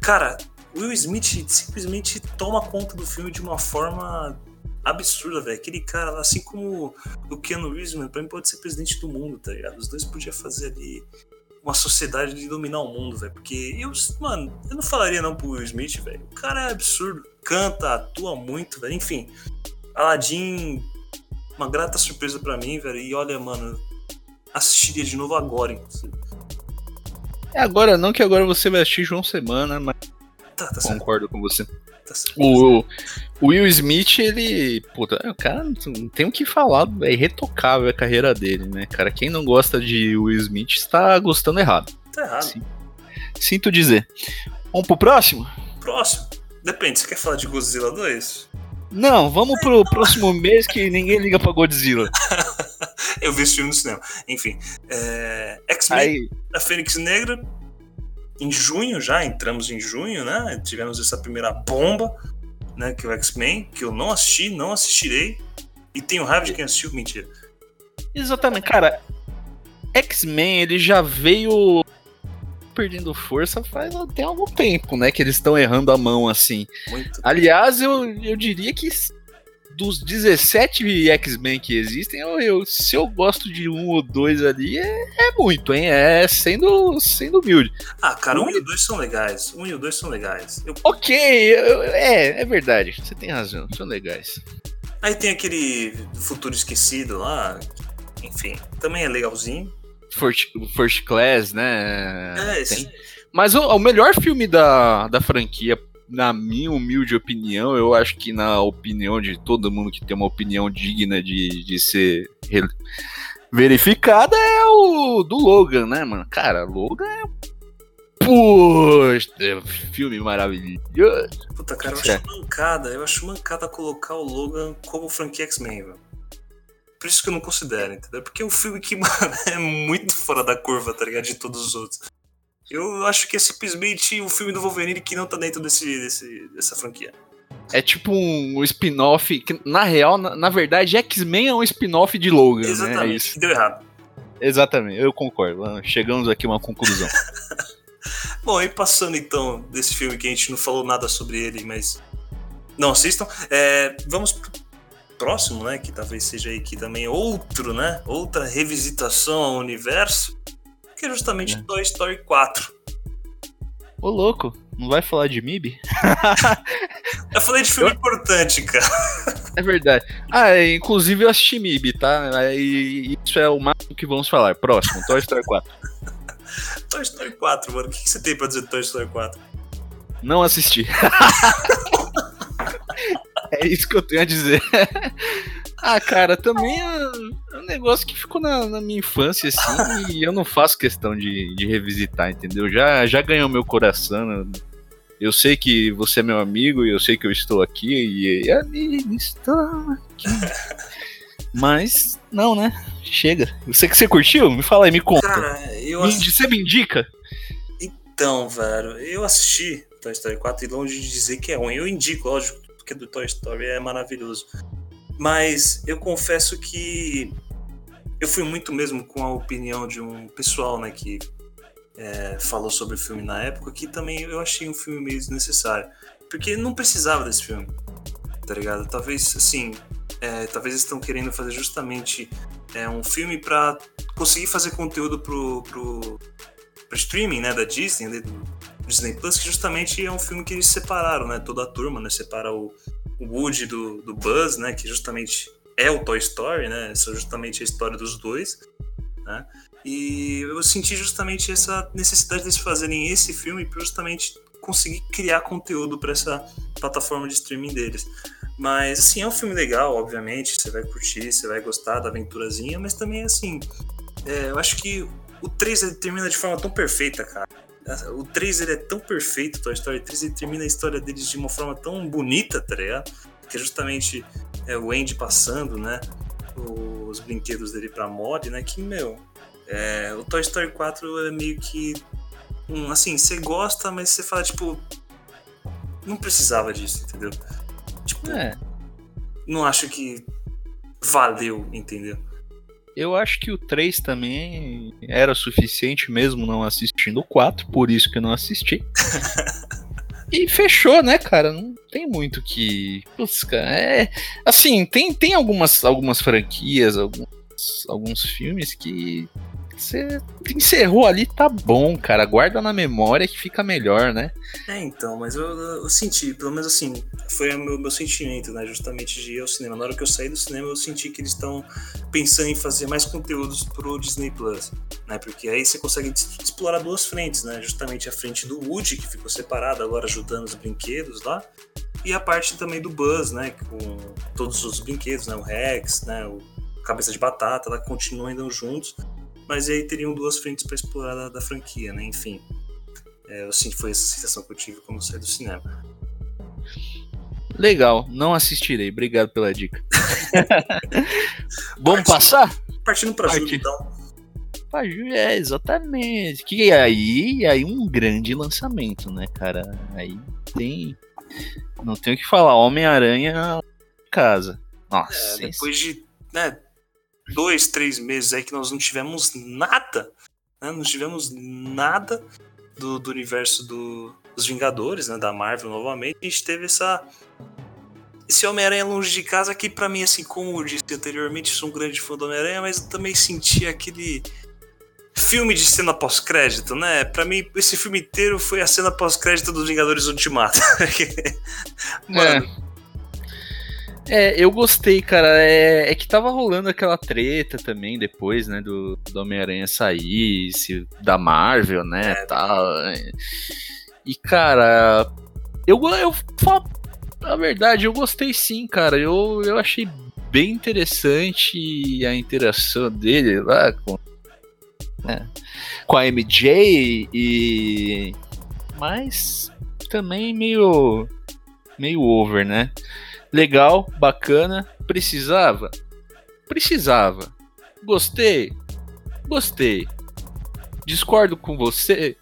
Speaker 3: Cara, Will Smith simplesmente toma conta do filme de uma forma absurda, velho. Aquele cara, assim como o Keanu Reeves, mano, pra mim pode ser presidente do mundo, tá ligado? Os dois podiam fazer ali uma sociedade de dominar o mundo, velho. Porque eu, mano, eu não falaria não pro Will Smith, velho. O cara é absurdo. Canta, atua muito, velho. Enfim, Aladdin, uma grata surpresa para mim, velho. E olha, mano, assistiria de novo agora, inclusive.
Speaker 2: É agora não, que agora você vai assistir João Semana, mas. Tá, tá Concordo certo. com você. Tá o, o, Will Smith, ele. Puta, o cara não tem o que falar, é irretocável a carreira dele, né, cara? Quem não gosta de Will Smith está gostando errado.
Speaker 3: Tá errado. Sim.
Speaker 2: Sinto dizer. Vamos pro próximo?
Speaker 3: Próximo. Depende, você quer falar de Godzilla 2?
Speaker 2: Não, vamos pro próximo mês que ninguém liga pra Godzilla.
Speaker 3: eu vi esse filme no cinema. Enfim. É... X-Men, a Fênix Negra. Em junho já, entramos em junho, né? Tivemos essa primeira bomba, né? Que é o X-Men, que eu não assisti, não assistirei. E tenho raiva de quem assistiu, mentira.
Speaker 2: Exatamente, cara. X-Men, ele já veio perdendo força faz até algum tempo, né? Que eles estão errando a mão assim.
Speaker 3: Muito.
Speaker 2: Aliás, eu, eu diria que dos 17 X-Men que existem, eu, eu- se eu gosto de um ou dois ali, é, é muito, hein? É sendo, sendo humilde.
Speaker 3: Ah, cara, um e dois são legais. Um e o dois são legais. Eu-
Speaker 2: Ok, eu- é, é verdade. Você tem razão, são legais.
Speaker 3: Aí tem aquele Futuro Esquecido lá. Enfim, também é legalzinho.
Speaker 2: First, First Class, né?
Speaker 3: É, esse-
Speaker 2: Mas o, o melhor filme da, da franquia, na minha humilde opinião, eu acho que na opinião de todo mundo que tem uma opinião digna de, de ser verificada, é o do Logan, né, mano? Cara, Logan é. É um filme maravilhoso.
Speaker 3: Puta, cara, eu
Speaker 2: É.
Speaker 3: acho mancada. Eu acho mancada colocar o Logan como franquia X-Men, velho. Por isso que eu não considero, entendeu? Porque é um filme que, mano, é muito fora da curva, tá ligado? De todos os outros. Eu acho que é simplesmente o filme do Wolverine que não tá dentro desse, desse, dessa franquia.
Speaker 2: É tipo um spin-off. que, Na real, na, na verdade, X-Men é um spin-off de Logan, né? É
Speaker 3: Exatamente.
Speaker 2: isso.
Speaker 3: Deu errado.
Speaker 2: Exatamente, eu concordo. Chegamos aqui a uma conclusão.
Speaker 3: Bom, e passando então desse filme que a gente não falou nada sobre ele, mas não assistam, é, vamos próximo, né? Que talvez seja aí que também outro, né? Outra revisitação ao universo, que é justamente
Speaker 2: É.
Speaker 3: Toy Story 4.
Speaker 2: Ô, louco, não vai falar de MIB?
Speaker 3: Eu falei de filme importante, cara.
Speaker 2: É verdade. Ah, é, inclusive eu assisti MIB, tá? Aí, isso é o máximo que vamos falar. Próximo, Toy Story 4.
Speaker 3: Toy Story 4, mano. O que que você tem pra dizer de Toy Story 4?
Speaker 2: Não assisti. é isso que eu tenho a dizer. ah, cara, também é é um negócio que ficou na, na minha infância, assim, e eu não faço questão de, de revisitar, entendeu? Já, já ganhou meu coração. Eu, eu sei que você é meu amigo e eu sei que eu estou aqui e amigo, estou aqui. Mas, não, né? Chega. Você que você curtiu? Me fala aí, me conta.
Speaker 3: Cara, eu assisti.
Speaker 2: você me indica?
Speaker 3: Então, velho, eu assisti Toy Story 4 e longe de dizer que é ruim. Eu indico, lógico, porque do Toy Story é maravilhoso. Mas eu confesso que eu fui muito mesmo com a opinião de um pessoal, né, que é, falou sobre o filme na época, que também eu achei um filme meio desnecessário. Porque não precisava desse filme, tá ligado? Talvez, assim, é, talvez estão querendo fazer justamente é, um filme pra conseguir fazer conteúdo pro, pro, pro streaming, né, da Disney, né, Disney Plus, que justamente é um filme que eles separaram, né, toda a turma, né, separa o, o Woody do, do Buzz, né, que justamente é o Toy Story, né, essa é justamente a história dos dois, né, e eu senti justamente essa necessidade deles fazerem esse filme para justamente conseguir criar conteúdo para essa plataforma de streaming deles. Mas, assim, é um filme legal, obviamente, você vai curtir, você vai gostar da aventurazinha, mas também, assim, é, eu acho que o 3 ele termina de forma tão perfeita, cara. O 3 ele é tão perfeito, Toy Story 3 ele termina a história deles de uma forma tão bonita, tá ligado? Que é justamente é, o Andy passando, né? Os brinquedos dele pra mod, né? Que, meu, é, o Toy Story 4 é meio que. Um, assim, você gosta, mas você fala, tipo. Não precisava disso, entendeu? Tipo,
Speaker 2: É.
Speaker 3: não acho que valeu, entendeu?
Speaker 2: Eu acho que o 3 também era suficiente mesmo não assistindo o 4, por isso que eu não assisti. e fechou, né, cara? Não tem muito que. Putz, cara, é. Assim, tem, tem algumas, algumas franquias, alguns, alguns filmes que. Você encerrou ali, tá bom, cara. Guarda na memória que fica melhor, né?
Speaker 3: É, então, mas eu, eu senti, pelo menos assim, foi o meu, meu sentimento, né? Justamente de ir ao cinema. Na hora que eu saí do cinema, eu senti que eles estão pensando em fazer mais conteúdos pro Disney Plus, né? Porque aí você consegue explorar duas frentes, né? Justamente a frente do Woody, que ficou separado, agora ajudando os brinquedos lá, e a parte também do Buzz, né? Com todos os brinquedos, né? O Rex, né? O Cabeça de Batata, lá continuam ainda juntos, mas aí teriam duas frentes para explorar da, da franquia, né? Enfim. É, eu senti foi essa sensação que eu tive quando saí do cinema.
Speaker 2: Legal, não assistirei. Obrigado pela dica. Vamos passar?
Speaker 3: Partindo pra
Speaker 2: Partiu.
Speaker 3: Júlio, então.
Speaker 2: Pra Ju- É, exatamente. Que aí, aí um grande lançamento, né, cara? Aí tem. Não tenho o que falar. Homem-Aranha casa.
Speaker 3: É,
Speaker 2: Nossa,
Speaker 3: depois de né, dois, três meses aí que nós não tivemos nada, né, não tivemos nada, do, do universo do, dos Vingadores, né, da Marvel novamente, a gente teve essa esse Homem-Aranha longe de casa que para mim assim, como eu disse anteriormente, sou um grande fã do Homem-Aranha, mas eu também senti aquele filme de cena pós-crédito, né? Para mim esse filme inteiro foi a cena pós-crédito dos Vingadores Ultimato.
Speaker 2: Mano, é. É, eu gostei, cara. É, é, que tava rolando aquela treta também depois, né, do, do Homem-Aranha sair, se, da Marvel, né, é. tal. E, cara, eu, eu a verdade, eu gostei sim, cara. Eu, eu achei bem interessante a interação dele lá com, né, com a MJ e... Mas também meio... meio over, né? Legal, bacana, precisava? Precisava. Gostei? Gostei. Discordo com você?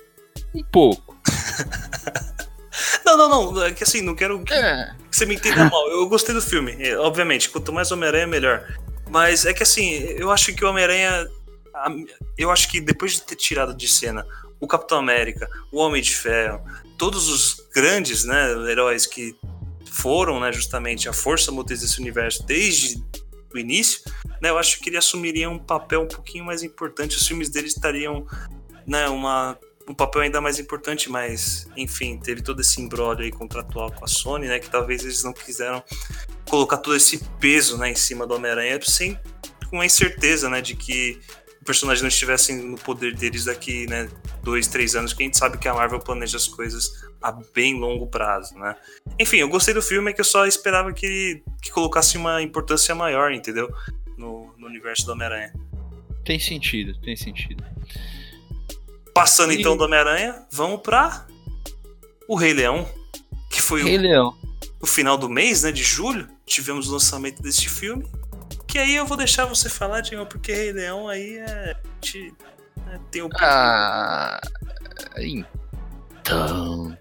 Speaker 2: Um pouco.
Speaker 3: não, não, não. É que assim, não quero que, é. que você me entenda mal. Eu gostei do filme. É, obviamente, quanto mais Homem-Aranha, melhor. Mas é que assim, eu acho que o Homem-Aranha. Eu acho que depois de ter tirado de cena o Capitão América, o Homem de Ferro, todos os grandes né, heróis que foram, né, justamente a força motriz desse universo desde o início, né, eu acho que ele assumiria um papel um pouquinho mais importante. Os filmes dele estariam, né, uma um papel ainda mais importante, mas enfim, teve todo esse embrólio aí contratual com a Sony, né, que talvez eles não quiseram colocar todo esse peso, né, em cima do Homem-Aranha sem com a incerteza, né, de que o personagem não estivesse no poder deles daqui, né, dois, três anos, que a gente sabe que a Marvel planeja as coisas a bem longo prazo, né? Enfim, eu gostei do filme, é que eu só esperava que, que colocasse uma importância maior, entendeu? No, no universo do Homem-Aranha.
Speaker 2: Tem sentido, tem sentido.
Speaker 3: Passando e... então do Homem-Aranha, vamos pra o Rei Leão, que foi
Speaker 2: Rei o, Leão.
Speaker 3: o final do mês, né, de julho, tivemos o lançamento desse filme. Que aí eu vou deixar você falar, Diego, porque Rei Leão aí é. Te, é tem o.
Speaker 2: Ah, então,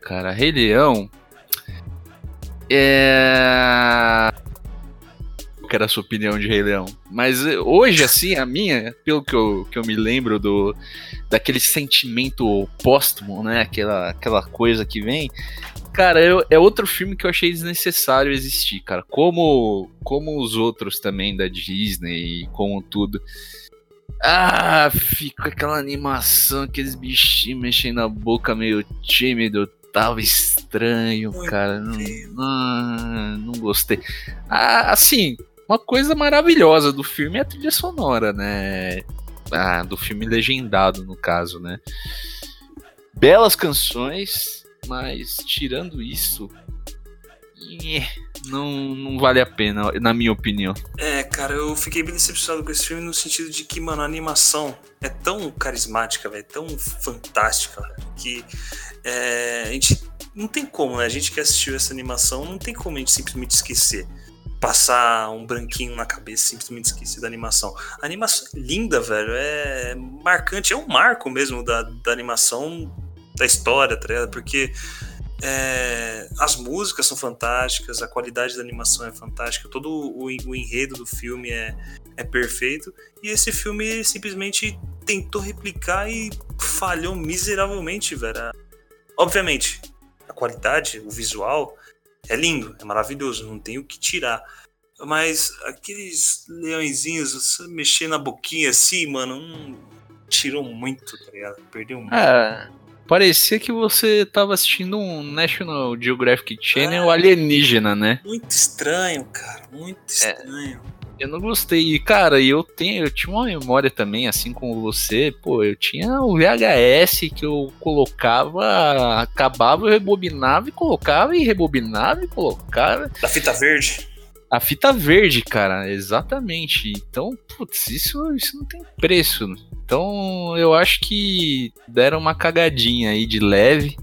Speaker 2: cara, Rei Leão. É. Eu quero a sua opinião de Rei Leão. Mas eh, hoje, assim, a minha, pelo que eu, que eu me lembro do daquele sentimento póstumo, né? Aquela, aquela coisa que vem. Cara, eu, é outro filme que eu achei desnecessário existir, cara. Como, como os outros também da Disney e como tudo. Ah, fica aquela animação, aqueles bichinhos mexendo na boca meio tímido, tava estranho, Muito cara. Não, não, não, gostei. Ah, assim, uma coisa maravilhosa do filme é a trilha sonora, né? Ah, do filme legendado, no caso, né? Belas canções, mas tirando isso. Não, não vale a pena, na minha opinião.
Speaker 3: É, cara, eu fiquei bem decepcionado com esse filme no sentido de que, mano, a animação é tão carismática, velho, tão fantástica, que é, a gente não tem como, né? A gente que assistiu essa animação não tem como a gente simplesmente esquecer. Passar um branquinho na cabeça, simplesmente esquecer da animação. A animação é linda, velho. É marcante, é um marco mesmo da, da animação da história, tá ligado? Porque é, as músicas são fantásticas, a qualidade da animação é fantástica, todo o, o enredo do filme é, é perfeito. E esse filme simplesmente tentou replicar e falhou miseravelmente, velho. Obviamente, a qualidade, o visual é lindo, é maravilhoso, não tem o que tirar. Mas aqueles leõezinhos mexendo na boquinha assim, mano, hum, tirou muito, tá ligado? Perdeu muito.
Speaker 2: É. Parecia que você tava assistindo um National Geographic Channel é, alienígena, né?
Speaker 3: Muito estranho, cara. Muito é, estranho. É,
Speaker 2: eu não gostei. E, cara, eu tenho, eu tinha uma memória também, assim como você. Pô, eu tinha o VHS que eu colocava, acabava, eu rebobinava e colocava, e rebobinava e colocava.
Speaker 3: Da fita verde?
Speaker 2: A fita verde, cara, exatamente. Então, putz, isso, isso não tem preço. Então eu acho que deram uma cagadinha aí de leve.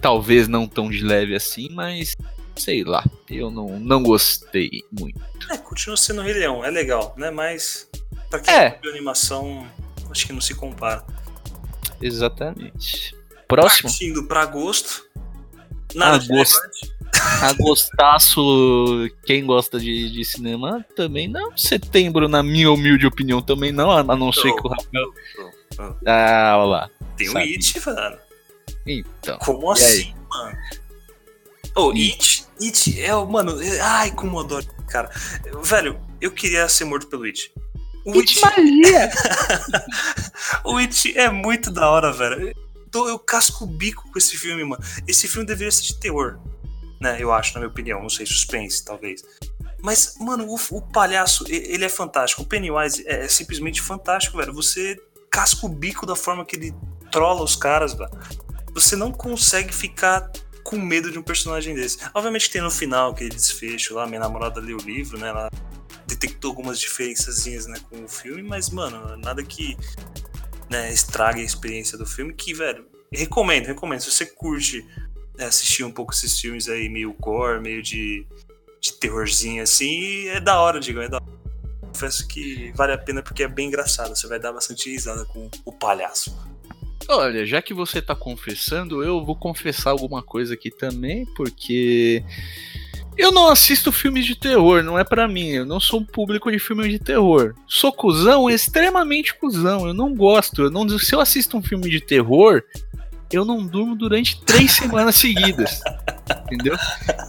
Speaker 2: Talvez não tão de leve assim, mas sei lá. Eu não, não gostei muito.
Speaker 3: É, continua sendo Rei Leão, é legal, né? Mas pra quem é. viu animação, acho que não se compara.
Speaker 2: Exatamente. Próximo.
Speaker 3: Partindo pra agosto. Nada
Speaker 2: agosto. de Agostaço, quem gosta de, de cinema também não. Setembro, na minha humilde opinião, também não, a não ser que o Rafael. Ah, olha lá.
Speaker 3: Tem o It, mano.
Speaker 2: Então.
Speaker 3: Como assim, mano? Oh, It, It é o. Mano, é, ai, como eu adoro, cara. Velho, eu queria ser morto pelo It.
Speaker 2: O It, It Maria!
Speaker 3: o It é muito da hora, velho. Eu, eu casco o bico com esse filme, mano. Esse filme deveria ser de terror, né? Eu acho, na minha opinião. Não sei, suspense, talvez. Mas, mano, o, o palhaço, ele é fantástico. O Pennywise é, é simplesmente fantástico, velho. Você casca o bico da forma que ele trola os caras, velho. Você não consegue ficar com medo de um personagem desse. Obviamente tem no final aquele desfecho lá, minha namorada leu o livro, né? Ela detectou algumas diferençazinhas né, com o filme, mas, mano, nada que né, estrague a experiência do filme, que, velho, recomendo, recomendo. Se você curte assistir um pouco esses filmes aí, meio gore, meio de, de terrorzinho assim, é da hora, digo, é da hora. Confesso que vale a pena porque é bem engraçado, você vai dar bastante risada com o palhaço.
Speaker 2: Olha, já que você tá confessando, eu vou confessar alguma coisa aqui também, porque eu não assisto filmes de terror, não é para mim. Eu não sou um público de filmes de terror. Sou cuzão, extremamente cuzão. Eu não gosto. Eu não, se eu assisto um filme de terror, eu não durmo durante três semanas seguidas. Entendeu?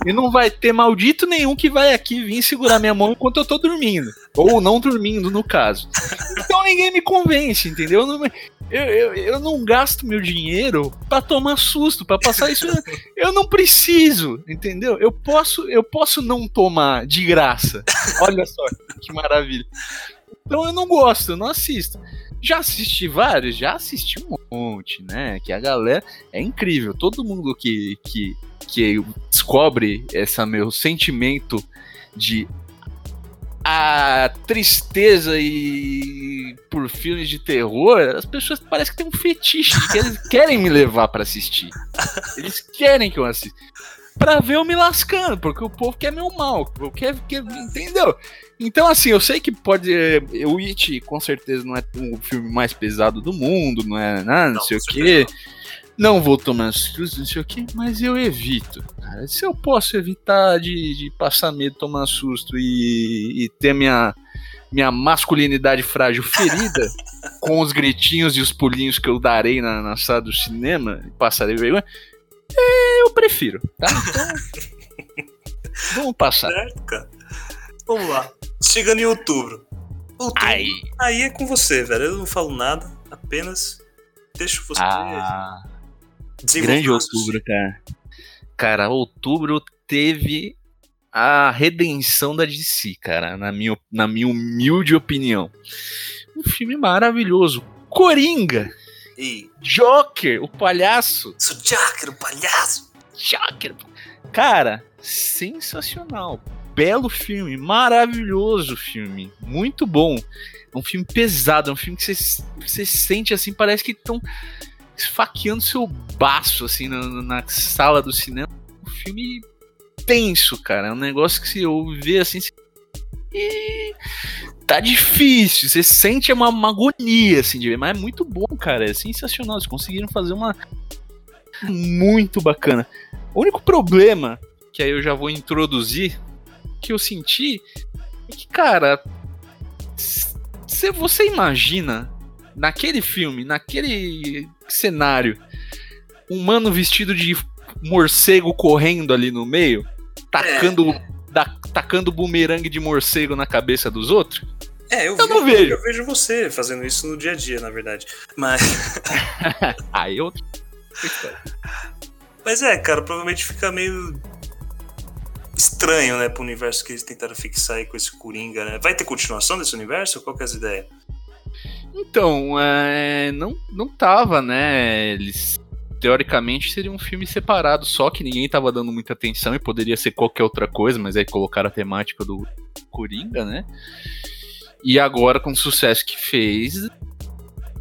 Speaker 2: E não vai ter maldito nenhum que vai aqui vir segurar minha mão enquanto eu tô dormindo. Ou não dormindo, no caso. Então ninguém me convence, entendeu? Eu não, eu, eu, eu não gasto meu dinheiro para tomar susto, para passar isso. eu não preciso, entendeu? Eu posso, eu posso não tomar de graça. Olha só que maravilha. Então eu não gosto, eu não assisto. Já assisti vários, já assisti um monte, né? Que a galera é incrível. Todo mundo que, que, que descobre esse meu sentimento de a tristeza e por filmes de terror, as pessoas parecem que tem um fetiche que eles querem me levar para assistir. Eles querem que eu assista. Pra ver eu me lascando, porque o povo quer meu mal. Quer, quer, entendeu? Então, assim, eu sei que pode. O It, com certeza, não é o filme mais pesado do mundo, não é nada, não, não sei o quê. Não. não vou tomar susto, não sei o quê, mas eu evito. Cara. Se eu posso evitar de, de passar medo, tomar susto e, e ter minha, minha masculinidade frágil ferida com os gritinhos e os pulinhos que eu darei na, na sala do cinema e passarei vergonha, é, eu prefiro, tá? Então, vamos passar.
Speaker 3: Certo, cara. Vamos lá. Chegando em outubro. Outubro. Aí. Aí é com você, velho. Eu não falo nada, apenas deixo você.
Speaker 2: Ah, grande outubro, cara. Cara, outubro teve a redenção da DC, cara, na minha, na minha humilde opinião. Um filme maravilhoso. Coringa.
Speaker 3: E...
Speaker 2: Joker, o palhaço.
Speaker 3: Sou Joker, o palhaço.
Speaker 2: Joker. Cara, sensacional. Belo filme, maravilhoso filme, muito bom. É um filme pesado, é um filme que você, você sente assim, parece que estão esfaqueando seu baço assim na, na, sala do cinema. Um filme tenso, cara. É um negócio que se eu ver assim, e tá difícil. Você sente uma, uma agonia, assim, de ver. Mas é muito bom, cara. É sensacional. Eles conseguiram fazer uma. Muito bacana. O único problema que aí eu já vou introduzir, que eu senti, é que, cara. Se você imagina naquele filme, naquele cenário, um mano vestido de morcego correndo ali no meio, tacando é da, tacando bumerangue de morcego na cabeça dos outros?
Speaker 3: É, eu, eu vejo, não vejo. Eu vejo você fazendo isso no dia a dia, na verdade. Mas.
Speaker 2: Aí eu.
Speaker 3: Mas é, cara, provavelmente fica meio estranho, né, pro universo que eles tentaram fixar aí com esse Coringa, né? Vai ter continuação desse universo? Qual que é as ideias?
Speaker 2: Então, é, não, não tava, né? Eles teoricamente seria um filme separado, só que ninguém tava dando muita atenção e poderia ser qualquer outra coisa, mas aí colocaram a temática do Coringa, né? E agora, com o sucesso que fez,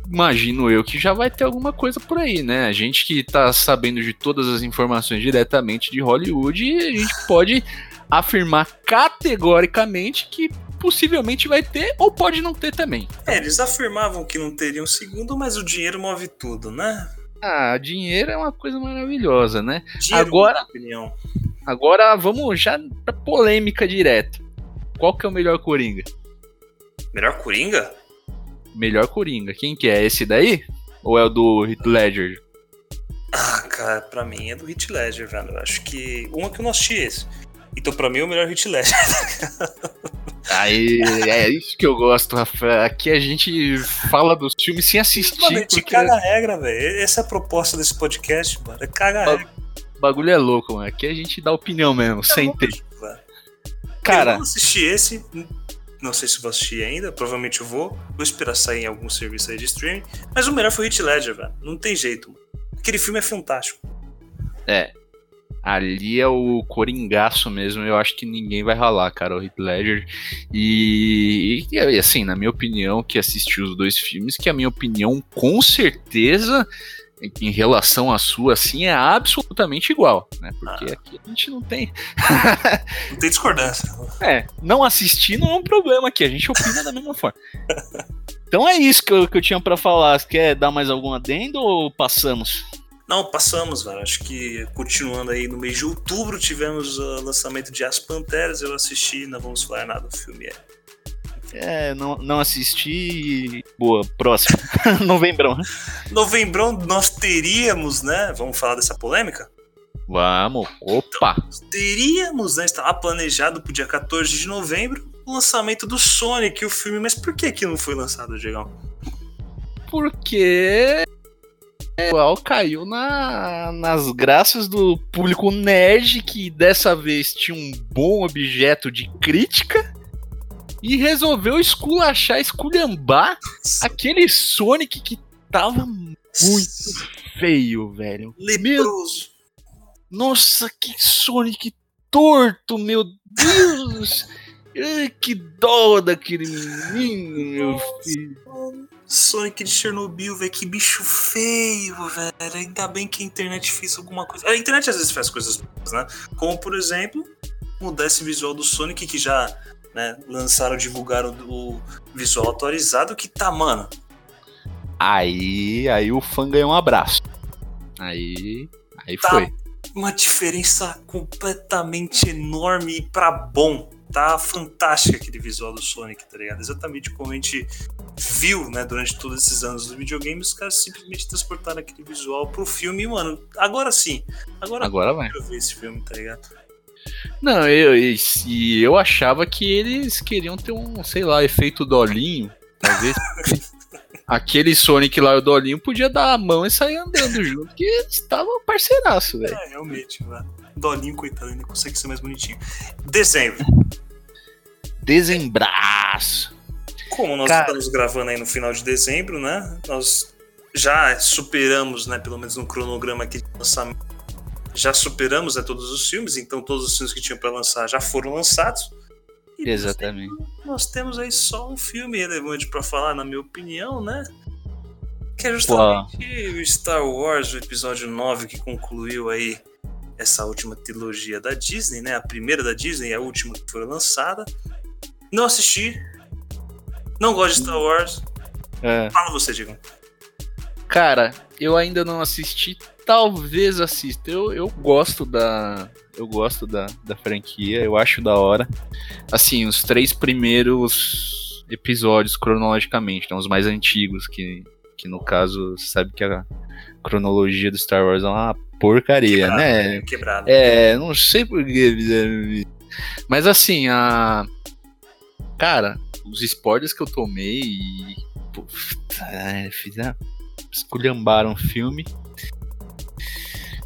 Speaker 2: imagino eu que já vai ter alguma coisa por aí, né? A gente que tá sabendo de todas as informações diretamente de Hollywood, a gente pode afirmar categoricamente que possivelmente vai ter ou pode não ter também.
Speaker 3: É, eles afirmavam que não teriam segundo, mas o dinheiro move tudo, né?
Speaker 2: Ah, dinheiro é uma coisa maravilhosa, né? Dinheiro, agora, opinião. agora vamos já pra polêmica direto. Qual que é o melhor Coringa?
Speaker 3: Melhor Coringa?
Speaker 2: Melhor Coringa. Quem que é? Esse daí? Ou é o do Heath Ledger?
Speaker 3: Ah, Cara, pra mim é do Hit Ledger, velho. Eu acho que. Uma que eu não assisti esse. Então, pra mim, é o melhor Hit Ledger.
Speaker 2: Aí, é isso que eu gosto, Rafael. Aqui a gente fala dos filmes sem assistir.
Speaker 3: Mano, a gente
Speaker 2: porque
Speaker 3: caga a regra, velho. Essa é a proposta desse podcast, mano. É caga a
Speaker 2: Ba-
Speaker 3: regra.
Speaker 2: o bagulho é louco, mano. Aqui a gente dá opinião mesmo, sem ter.
Speaker 3: velho. Eu
Speaker 2: Cara,
Speaker 3: não assisti esse. Não sei se vou assistir ainda. Provavelmente eu vou. Vou esperar sair em algum serviço aí de streaming. Mas o melhor foi o Hit Ledger, velho. Não tem jeito, mano. Aquele filme é fantástico.
Speaker 2: é. Ali é o coringaço mesmo. Eu acho que ninguém vai ralar, cara, o Heath Ledger. E, e, assim, na minha opinião, que assisti os dois filmes, que a minha opinião, com certeza, em relação à sua, assim, é absolutamente igual, né? Porque aqui a gente não tem.
Speaker 3: Não tem discordância.
Speaker 2: É, não assistir não é um problema aqui, a gente opina da mesma forma. Então é isso que eu, que eu tinha pra falar. Quer dar mais algum adendo ou passamos?
Speaker 3: Não, passamos, velho. Acho que continuando aí no mês de outubro tivemos o lançamento de As Panteras. Eu assisti, não vamos falar nada do filme. É.
Speaker 2: É, não, não assisti. Boa, próximo. Novembrão. né?
Speaker 3: Novembrão nós teríamos, né? Vamos falar dessa polêmica?
Speaker 2: Vamos. Opa!
Speaker 3: Teríamos, né? Estava planejado pro dia 14 de novembro o lançamento do Sonic, o filme. Mas por que que não foi lançado, Diegão?
Speaker 2: Porque. Igual caiu na, nas graças do público nerd que dessa vez tinha um bom objeto de crítica e resolveu esculachar, esculhambar aquele Sonic que tava muito feio, velho.
Speaker 3: Leproso.
Speaker 2: Nossa, que Sonic torto, meu Deus! Ai, que dó daquele menino, meu filho.
Speaker 3: Sonic de Chernobyl, velho, que bicho feio, velho. Ainda bem que a internet fez alguma coisa. A internet às vezes faz coisas boas, né? Como, por exemplo, mudar esse visual do Sonic, que já né, lançaram, divulgaram o visual atualizado, que tá, mano.
Speaker 2: Aí, aí o fã ganhou um abraço. Aí, aí
Speaker 3: Tá.
Speaker 2: foi.
Speaker 3: Uma diferença completamente enorme e pra bom. Tá fantástica aquele visual do Sonic, tá ligado? Exatamente como a gente viu, né, durante todos esses anos do videogame, os caras simplesmente transportaram aquele visual pro filme, e, mano, agora sim. Agora,
Speaker 2: Agora vai.
Speaker 3: eu ver esse filme, tá ligado?
Speaker 2: Não, eu, e eu achava que eles queriam ter um, sei lá, efeito dolinho. Talvez. Aquele Sonic lá e o Dolinho podia dar a mão e sair andando junto, porque eles estavam parceiraço, velho.
Speaker 3: É, realmente, né? Dolinho, coitado, ainda consegue ser mais bonitinho. Dezembro.
Speaker 2: Desembraço.
Speaker 3: Como nós
Speaker 2: Cara.
Speaker 3: estamos gravando aí no final de dezembro, né? Nós já superamos, né? Pelo menos no cronograma aqui de lançamento, já superamos né, todos os filmes, então todos os filmes que tinham para lançar já foram lançados. E
Speaker 2: Exatamente.
Speaker 3: nós temos aí só um filme relevante para falar, na minha opinião, né? Que é justamente o Star Wars, o episódio 9, que concluiu aí essa última trilogia da Disney, né? A primeira da Disney a última que foi lançada. Não assisti. Não gosto de Star Wars.
Speaker 2: É.
Speaker 3: Fala você, Diego.
Speaker 2: Cara, eu ainda não assisti, talvez assista. Eu, eu gosto da. Eu gosto da, da franquia, eu acho da hora. Assim, os três primeiros episódios cronologicamente, então os mais antigos, que, que no caso, você sabe que a cronologia do Star Wars é uma porcaria,
Speaker 3: Quebrado,
Speaker 2: né?
Speaker 3: Quebrado.
Speaker 2: É, não sei por que fizeram. Mas assim, a. Cara, os spoilers que eu tomei e. Puta, é, fizeram. Esculhambaram o filme.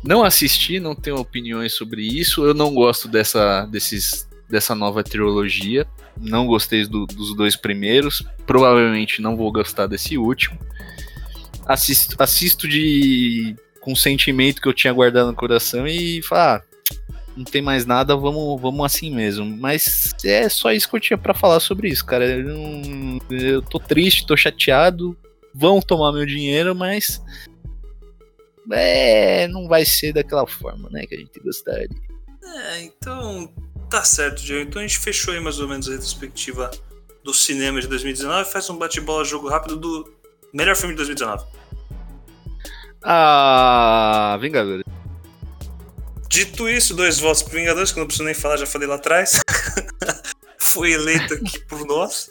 Speaker 2: Não assisti, não tenho opiniões sobre isso. Eu não gosto dessa, desses, dessa nova trilogia. Não gostei do- dos dois primeiros. Provavelmente não vou gostar desse último. Assisto, assisto de com sentimento que eu tinha guardado no coração e falar, ah, não tem mais nada, vamos, vamos assim mesmo. Mas é só isso que eu tinha pra falar sobre isso, cara. Eu, não- eu tô triste, tô chateado. Vão tomar meu dinheiro, mas é, não vai ser daquela forma, né, que a gente gostaria.
Speaker 3: É, então tá certo, Diego. Então a gente fechou aí mais ou menos a retrospectiva do cinema de 2019 faz um bate-bola jogo rápido do melhor filme de 2019.
Speaker 2: Ah, Vingadores.
Speaker 3: Dito isso, dois votos pro Vingadores, que eu não preciso nem falar, já falei lá atrás. Foi eleito aqui por nós.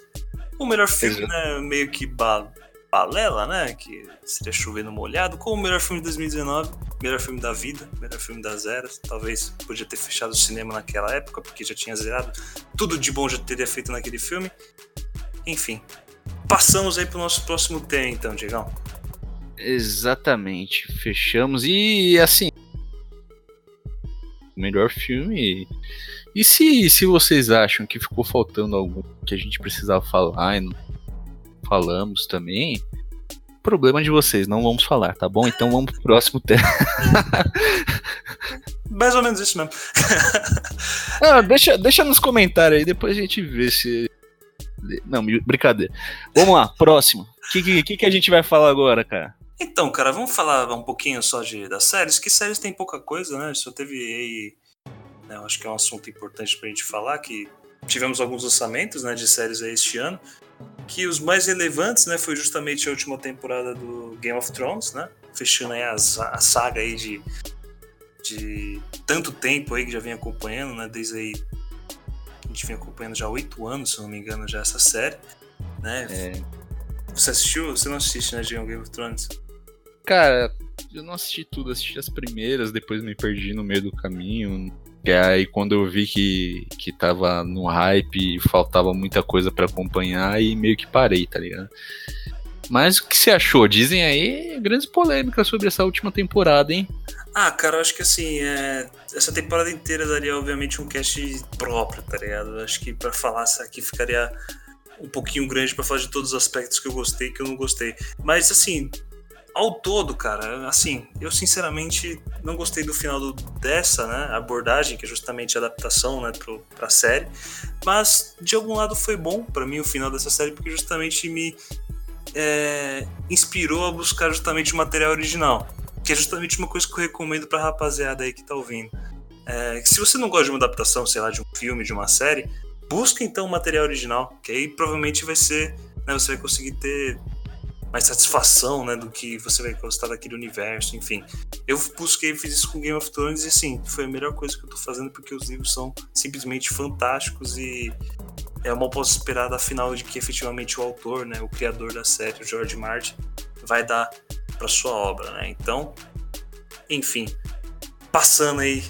Speaker 3: O melhor filme, né? Meio que ba- balela, né? Que seria chovendo molhado, como o melhor filme de 2019, melhor filme da vida, melhor filme das eras. Talvez podia ter fechado o cinema naquela época, porque já tinha zerado. Tudo de bom já teria feito naquele filme. Enfim. Passamos aí pro nosso próximo tema, então, Diegão.
Speaker 2: Exatamente. Fechamos. E assim. Melhor filme. E se, se vocês acham que ficou faltando algum que a gente precisava falar e não falamos também, problema de vocês, não vamos falar, tá bom? Então vamos pro próximo tema.
Speaker 3: Mais ou menos isso mesmo.
Speaker 2: ah, deixa, deixa nos comentários aí, depois a gente vê se. Não, brincadeira. Vamos lá, próximo. O que, que, que a gente vai falar agora, cara?
Speaker 3: Então, cara, vamos falar um pouquinho só de, das séries, que séries tem pouca coisa, né? Só teve aí. Né, eu acho que é um assunto importante pra gente falar, que tivemos alguns lançamentos né, de séries aí este ano que os mais relevantes, né, foi justamente a última temporada do Game of Thrones, né, fechando aí a, a saga aí de, de tanto tempo aí que já vem acompanhando, né, desde aí gente vem acompanhando já há oito anos, se não me engano, já essa série, né. É. Você assistiu? Você não assiste, né, Game of Thrones?
Speaker 2: Cara, eu não assisti tudo, assisti as primeiras, depois me perdi no meio do caminho, e aí quando eu vi que, que tava no hype e faltava muita coisa para acompanhar, e meio que parei, tá ligado? Mas o que você achou? Dizem aí grandes polêmicas sobre essa última temporada, hein?
Speaker 3: Ah, cara, acho que assim, é... essa temporada inteira daria obviamente um cast próprio, tá ligado? Acho que para falar isso aqui ficaria um pouquinho grande para falar de todos os aspectos que eu gostei e que eu não gostei. Mas assim, ao todo, cara, assim, eu sinceramente não gostei do final do, dessa, né, abordagem, que é justamente a adaptação, né, pro, pra série, mas de algum lado foi bom para mim o final dessa série, porque justamente me é, inspirou a buscar justamente o material original, que é justamente uma coisa que eu recomendo pra rapaziada aí que tá ouvindo. É, se você não gosta de uma adaptação, sei lá, de um filme, de uma série, busca então o material original, que aí provavelmente vai ser, né, você vai conseguir ter mais satisfação, né, do que você vai gostar daquele universo, enfim. Eu busquei, fiz isso com Game of Thrones e sim, foi a melhor coisa que eu tô fazendo porque os livros são simplesmente fantásticos e é uma posso esperar da final de que efetivamente o autor, né, o criador da série, o George Martin, vai dar para sua obra, né? Então, enfim, passando aí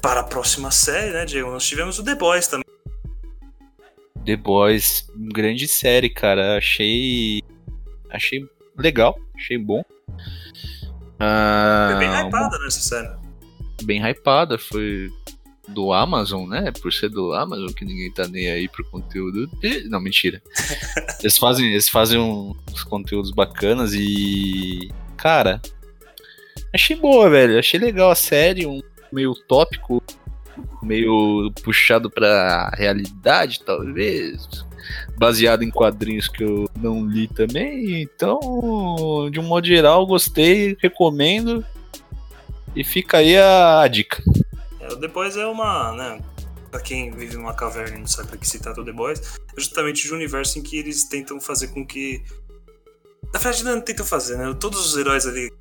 Speaker 3: para a próxima série, né, Diego? Nós tivemos o The Boys também.
Speaker 2: The Boys, grande série, cara. Achei achei legal, achei bom.
Speaker 3: Ah, foi bem hypada nessa série.
Speaker 2: Bem hypada, foi do Amazon, né? Por ser do Amazon, que ninguém tá nem aí pro conteúdo. Não, mentira. eles fazem, eles fazem uns conteúdos bacanas e. Cara, achei boa, velho. Achei legal a série, um meio tópico, meio puxado pra realidade, talvez baseado em quadrinhos que eu não li também. Então, de um modo geral, gostei, recomendo. E fica aí a, a dica.
Speaker 3: Depois é uma, né, pra quem vive numa caverna e não sabe pra que se trata o The Boys, é justamente de um universo em que eles tentam fazer com que. Na verdade, não tentam fazer, né? Todos os heróis ali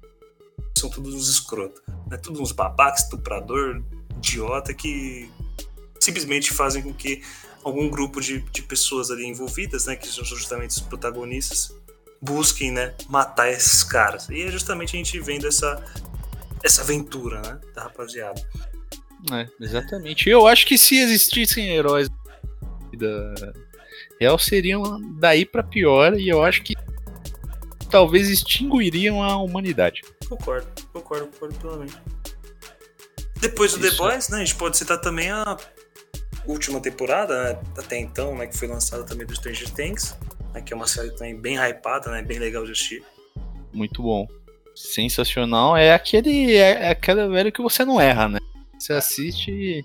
Speaker 3: são todos uns escrotos. Né? Todos uns babacas, estuprador, idiota que simplesmente fazem com que algum grupo de, de pessoas ali envolvidas, né, que são justamente os protagonistas, busquem, né, matar esses caras. E é justamente a gente vendo essa, essa aventura, né, da rapaziada.
Speaker 2: É, exatamente. Eu acho que se existissem heróis da real seriam daí para pior e eu acho que talvez extinguiriam a humanidade.
Speaker 3: Concordo, concordo, concordo plenamente. Depois do Isso. The Boys, né, a gente pode citar também a última temporada, né, até então, né, que foi lançada também do Stranger Things, né, que é uma série também bem hypada, né, bem legal de assistir.
Speaker 2: Muito bom. Sensacional. É aquele é, é aquele velho que você não erra, né? Você assiste e,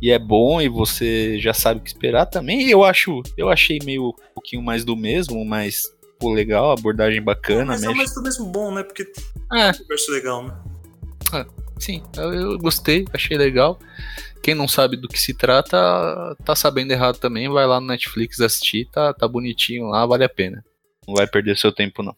Speaker 2: e é bom e você já sabe o que esperar também. eu acho, eu achei meio um pouquinho mais do mesmo, mas pô, legal, abordagem bacana,
Speaker 3: mas
Speaker 2: mexe.
Speaker 3: é mais do mesmo bom, né? Porque é um universo legal, né?
Speaker 2: Ah, sim, eu, eu gostei, achei legal. Quem não sabe do que se trata, tá sabendo errado também. Vai lá no Netflix assistir, tá, tá bonitinho lá, vale a pena. Não vai perder seu tempo, não.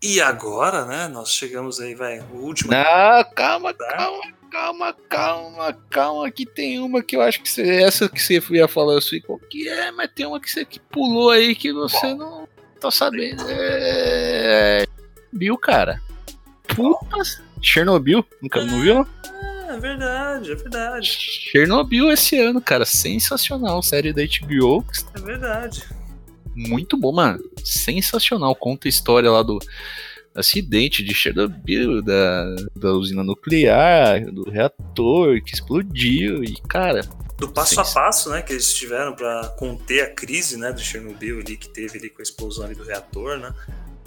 Speaker 3: E agora, né? Nós chegamos aí, vai, o último.
Speaker 2: Ah, calma, calma, calma, calma, calma. Que tem uma que eu acho que você, essa que você ia falar, eu sei qual que é, mas tem uma que você que pulou aí que você não. tô sabendo. É. Bill, cara. Puta. Chernobyl, nunca não viu?
Speaker 3: Ah, é verdade, é verdade.
Speaker 2: Chernobyl esse ano, cara. Sensacional. Série da HBO.
Speaker 3: É verdade.
Speaker 2: Muito bom, mano. Sensacional. Conta a história lá do acidente de Chernobyl, da, da usina nuclear, do reator que explodiu. E, cara,
Speaker 3: do passo a passo, né, que eles tiveram para conter a crise, né, do Chernobyl ali que teve ali com a explosão ali do reator, né?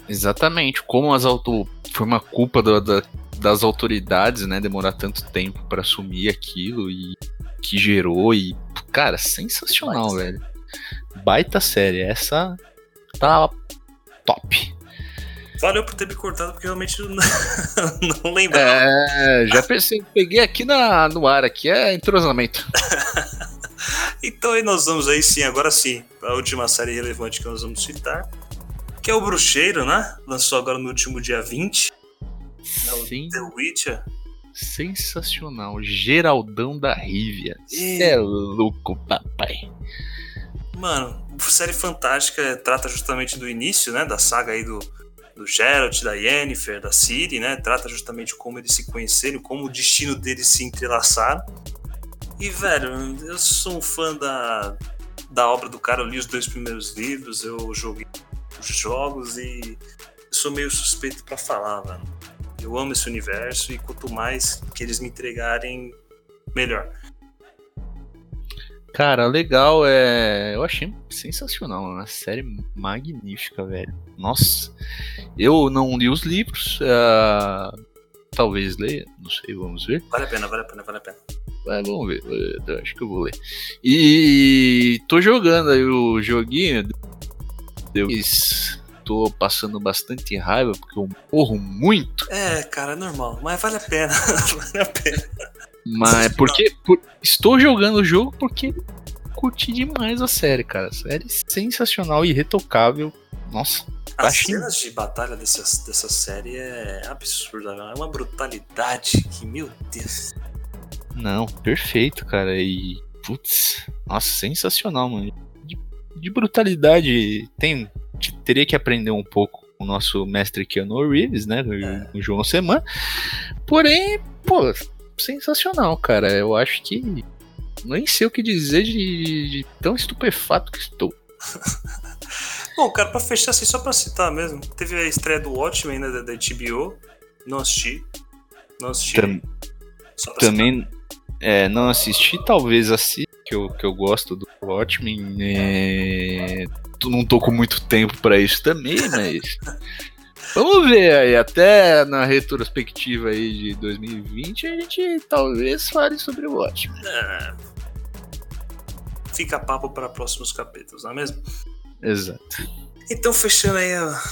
Speaker 2: Exatamente, como as auto foi uma culpa da, das autoridades, né, demorar tanto tempo para assumir aquilo e que gerou e cara, sensacional, Baita velho. Baita série, essa tá top.
Speaker 3: Valeu por ter me cortado, porque realmente não, não lembrava.
Speaker 2: É, já pensei, peguei aqui na, no ar, aqui é entrosamento.
Speaker 3: então aí nós vamos aí sim, agora sim, a última série relevante que nós vamos citar, que é o Bruxeiro, né? Lançou agora no último dia 20. Né? Sim. The Witcher.
Speaker 2: Sensacional. Geraldão da Rivia. Você é louco, papai.
Speaker 3: Mano, série fantástica, trata justamente do início, né? Da saga aí do, do Geralt, da Yennefer, da Ciri, né? Trata justamente como eles se conheceram, como o destino deles se entrelaçaram. E, velho, eu sou um fã da, da obra do cara, eu li os dois primeiros livros, eu joguei os jogos e sou meio suspeito para falar, velho. Eu amo esse universo e quanto mais que eles me entregarem, melhor.
Speaker 2: Cara, legal, é. Eu achei sensacional, uma série magnífica, velho. Nossa, eu não li os livros, uh... talvez leia, não sei, vamos ver.
Speaker 3: Vale a pena, vale a pena, vale a pena.
Speaker 2: É, vamos ver, eu acho que eu vou ler. E tô jogando aí o joguinho. Deus, tô passando bastante raiva porque eu morro muito.
Speaker 3: É, cara, é normal, mas vale a pena, vale a pena.
Speaker 2: Mas é porque por, estou jogando o jogo porque curti demais a série, cara. A série sensacional e retocável. Nossa.
Speaker 3: As cenas de batalha dessa, dessa série é absurda, é uma brutalidade que, meu Deus.
Speaker 2: Não, perfeito, cara. E. Putz, nossa, sensacional, mano. De, de brutalidade, tem. Teria que aprender um pouco com o nosso mestre Keanu Reeves, né? É. O João Semana. Porém, pô, sensacional, cara. Eu acho que nem sei o que dizer de, de tão estupefato que estou.
Speaker 3: Bom, cara, pra fechar assim, só pra citar mesmo, teve a estreia do Watchmen, né, da, da HBO. Não assisti. Não assisti.
Speaker 2: Tam, também é, não assisti, talvez assista, que eu, que eu gosto do Watchmen. É, não tô com muito tempo para isso também, mas. Vamos ver aí, até na retrospectiva aí de 2020 a gente talvez fale sobre o Watchmen. É.
Speaker 3: Fica papo para próximos capítulos, não é mesmo?
Speaker 2: Exato.
Speaker 3: Então, fechando aí a,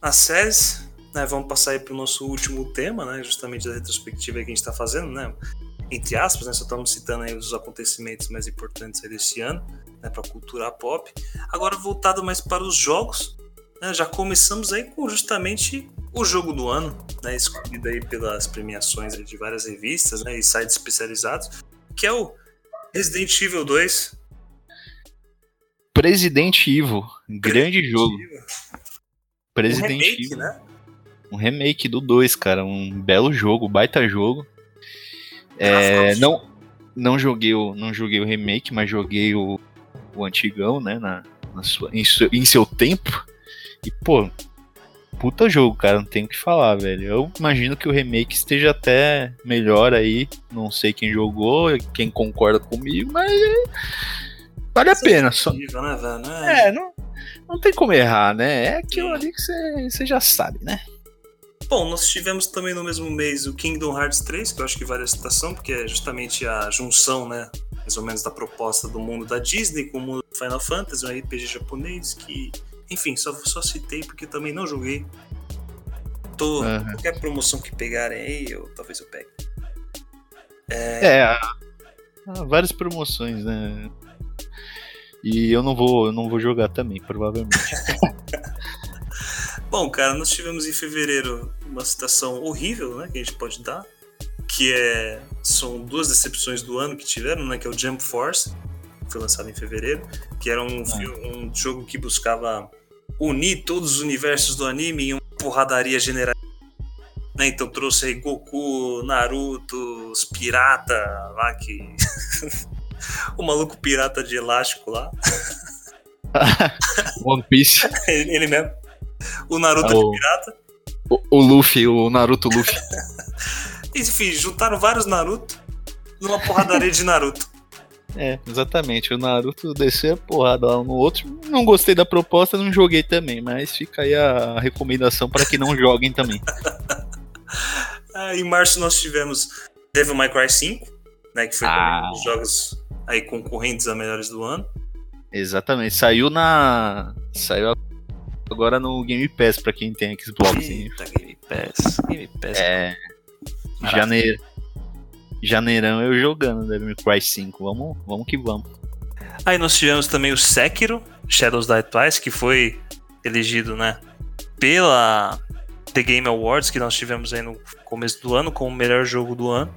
Speaker 3: as séries, né, vamos passar aí para o nosso último tema, né, justamente da retrospectiva que a gente está fazendo, né, entre aspas, né, só estamos citando aí os acontecimentos mais importantes desse ano, né, para a cultura pop. Agora voltado mais para os jogos, né, já começamos aí com justamente o jogo do ano, né, escolhido aí pelas premiações de várias revistas né, e sites especializados, que é o Resident Evil 2.
Speaker 2: Presidente Evil, grande jogo. Evil. President um remake, Evil.
Speaker 3: né?
Speaker 2: Um remake do 2, cara, um belo jogo, baita jogo. É, não, não joguei o, não joguei o remake, mas joguei o, o antigão, né, na, na sua, em, seu, em seu tempo. E, pô, puta jogo, cara, não tenho o que falar, velho. Eu imagino que o remake esteja até melhor aí. Não sei quem jogou, quem concorda comigo, mas vale a pena. Só...
Speaker 3: Né, velho?
Speaker 2: É, não, não tem como errar, né? É aquilo ali que você já sabe, né?
Speaker 3: Bom, nós tivemos também no mesmo mês o Kingdom Hearts 3, que eu acho que vale a citação, porque é justamente a junção, né? Mais ou menos da proposta do mundo da Disney com o mundo do Final Fantasy, um RPG japonês que enfim, só, só citei porque também não joguei. Tô, uhum. Qualquer promoção que pegarem aí, eu, talvez eu pegue.
Speaker 2: É, é há, várias promoções, né? E eu não vou, eu não vou jogar também, provavelmente.
Speaker 3: Bom, cara, nós tivemos em fevereiro uma citação horrível, né, que a gente pode dar, que é são duas decepções do ano que tiveram, né, que é o Jump Force, que foi lançado em fevereiro, que era um, ah. um jogo que buscava unir todos os universos do anime em uma porradaria general. Né? Então trouxe aí Goku, Naruto, os pirata lá que. o maluco pirata de elástico lá.
Speaker 2: One Piece.
Speaker 3: Ele mesmo. O Naruto
Speaker 2: É o-
Speaker 3: de pirata.
Speaker 2: O, o Luffy, o Naruto Luffy.
Speaker 3: Enfim, juntaram vários Naruto numa porradaria de Naruto.
Speaker 2: É, exatamente. O Naruto desceu a porrada lá no outro. Não gostei da proposta, não joguei também, mas fica aí a recomendação para que não joguem também.
Speaker 3: Ah, em março nós tivemos Devil May Cry 5, né? Que foi
Speaker 2: Ah.
Speaker 3: um dos jogos aí concorrentes a melhores do ano.
Speaker 2: Exatamente. Saiu na. Saiu agora no Game Pass pra quem tem Xbox.
Speaker 3: Eita, Game Pass. Game Pass.
Speaker 2: É.
Speaker 3: Maravilha.
Speaker 2: Janeiro. Janeirão eu jogando Devil May Cry 5. Vamos, vamos que vamos.
Speaker 3: Aí nós tivemos também o Sekiro, Shadows Die Twice, que foi elegido, né, pela The Game Awards, que nós tivemos aí no começo do ano, como o melhor jogo do ano.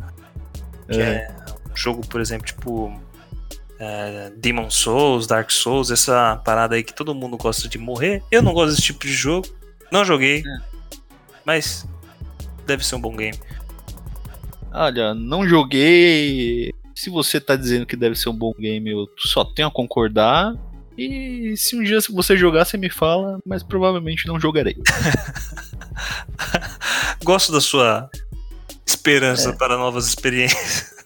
Speaker 3: Que é um jogo, por exemplo, tipo é, Demon Souls, Dark Souls, essa parada aí que todo mundo gosta de morrer. Eu não gosto desse tipo de jogo, não joguei, mas deve ser um bom game.
Speaker 2: Olha, não joguei. Se você tá dizendo que deve ser um bom game, eu só tenho a concordar. E se um dia você jogar, você me fala, mas provavelmente não jogarei.
Speaker 3: Gosto da sua esperança
Speaker 2: É.
Speaker 3: para novas experiências.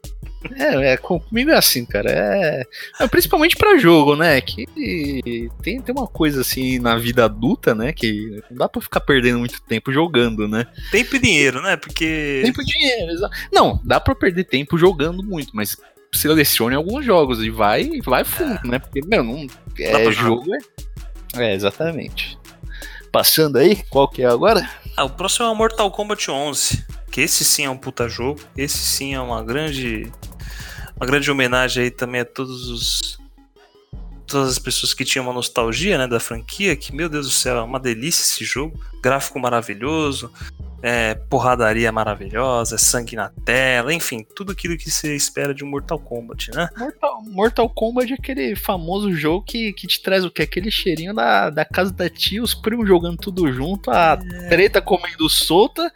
Speaker 2: É, é comigo é assim, cara. É, é principalmente pra jogo, né? Que tem, tem uma coisa assim na vida adulta, né? Que não dá pra ficar perdendo muito tempo jogando, né?
Speaker 3: Tempo e dinheiro, né? Porque
Speaker 2: Tempo e dinheiro, exa- Não, dá pra perder tempo jogando muito, mas selecione alguns jogos e vai, vai fundo, né? Porque, meu, não. É jogo. É, é, exatamente. Passando aí, qual que é agora?
Speaker 3: Ah, o próximo é o Mortal Kombat 11, que esse sim é um puta jogo, esse sim é uma grande uma grande homenagem aí também a todos os todas as pessoas que tinham uma nostalgia, né, da franquia, que meu Deus do céu, é uma delícia esse jogo, gráfico maravilhoso, é, porradaria maravilhosa, sangue na tela, enfim, tudo aquilo que você espera de um Mortal Kombat, né?
Speaker 2: Mortal, Mortal Kombat é aquele famoso jogo que, que te traz o que? Aquele cheirinho da, da casa da tia, os primos jogando tudo junto, a treta comendo solta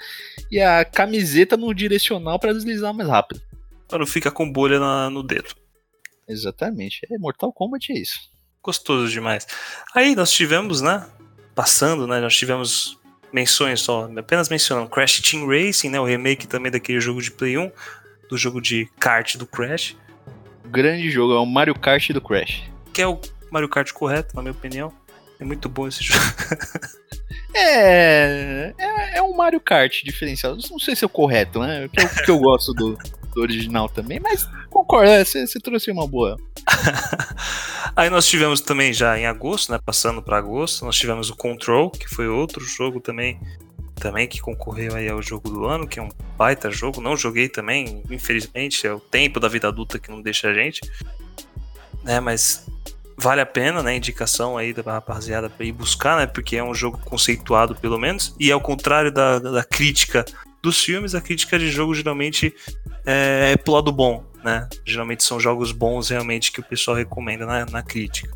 Speaker 2: e a camiseta no direcional pra deslizar mais rápido.
Speaker 3: Pra não ficar com bolha na- no dedo.
Speaker 2: Exatamente. É, Mortal Kombat é isso.
Speaker 3: Gostoso demais. Aí nós tivemos, né? Passando, né? Nós tivemos menções só, apenas mencionando Crash Team Racing, né? O remake também daquele jogo de Play 1, do jogo de kart do Crash,
Speaker 2: Grande jogo, é o Mario Kart do Crash.
Speaker 3: que é o Mario Kart correto, na minha opinião. É muito bom esse jogo.
Speaker 2: É, é, é um Mario Kart diferenciado. Não sei se é o correto, né? Que eu, que eu gosto do, do original também, mas concordo, é, você você trouxe uma boa.
Speaker 3: Aí nós tivemos também já em agosto, né? Passando para agosto, nós tivemos o Control, que foi outro jogo também, também que concorreu aí ao jogo do ano, que é um baita jogo. Não joguei também, infelizmente, é o tempo da vida adulta que não deixa a gente. Né, mas vale a pena, né? Indicação aí da rapaziada pra ir buscar, né? Porque é um jogo conceituado, pelo menos. E ao contrário da, da crítica dos filmes, a crítica de jogo geralmente é, é pro lado bom, né? Geralmente são jogos bons realmente que o pessoal recomenda na, na crítica.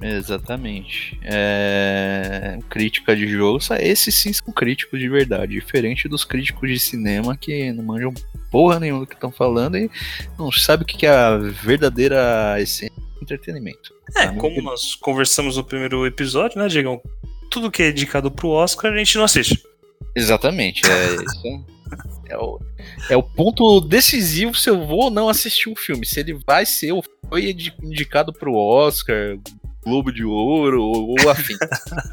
Speaker 2: Exatamente. É, Crítica de jogo, esses sim são críticos de verdade, diferente dos críticos de cinema que não manjam porra nenhuma do que estão falando e não sabe o que é a verdadeira essência do entretenimento.
Speaker 3: É,
Speaker 2: Tá,
Speaker 3: como nós conversamos no primeiro episódio, né, Diegão? Tudo que é indicado pro Oscar a gente não assiste.
Speaker 2: Exatamente, é isso. É o, é o ponto decisivo se eu vou ou não assistir um filme. Se ele vai ser ou foi indi- indicado pro Oscar, Globo de Ouro ou, ou afim.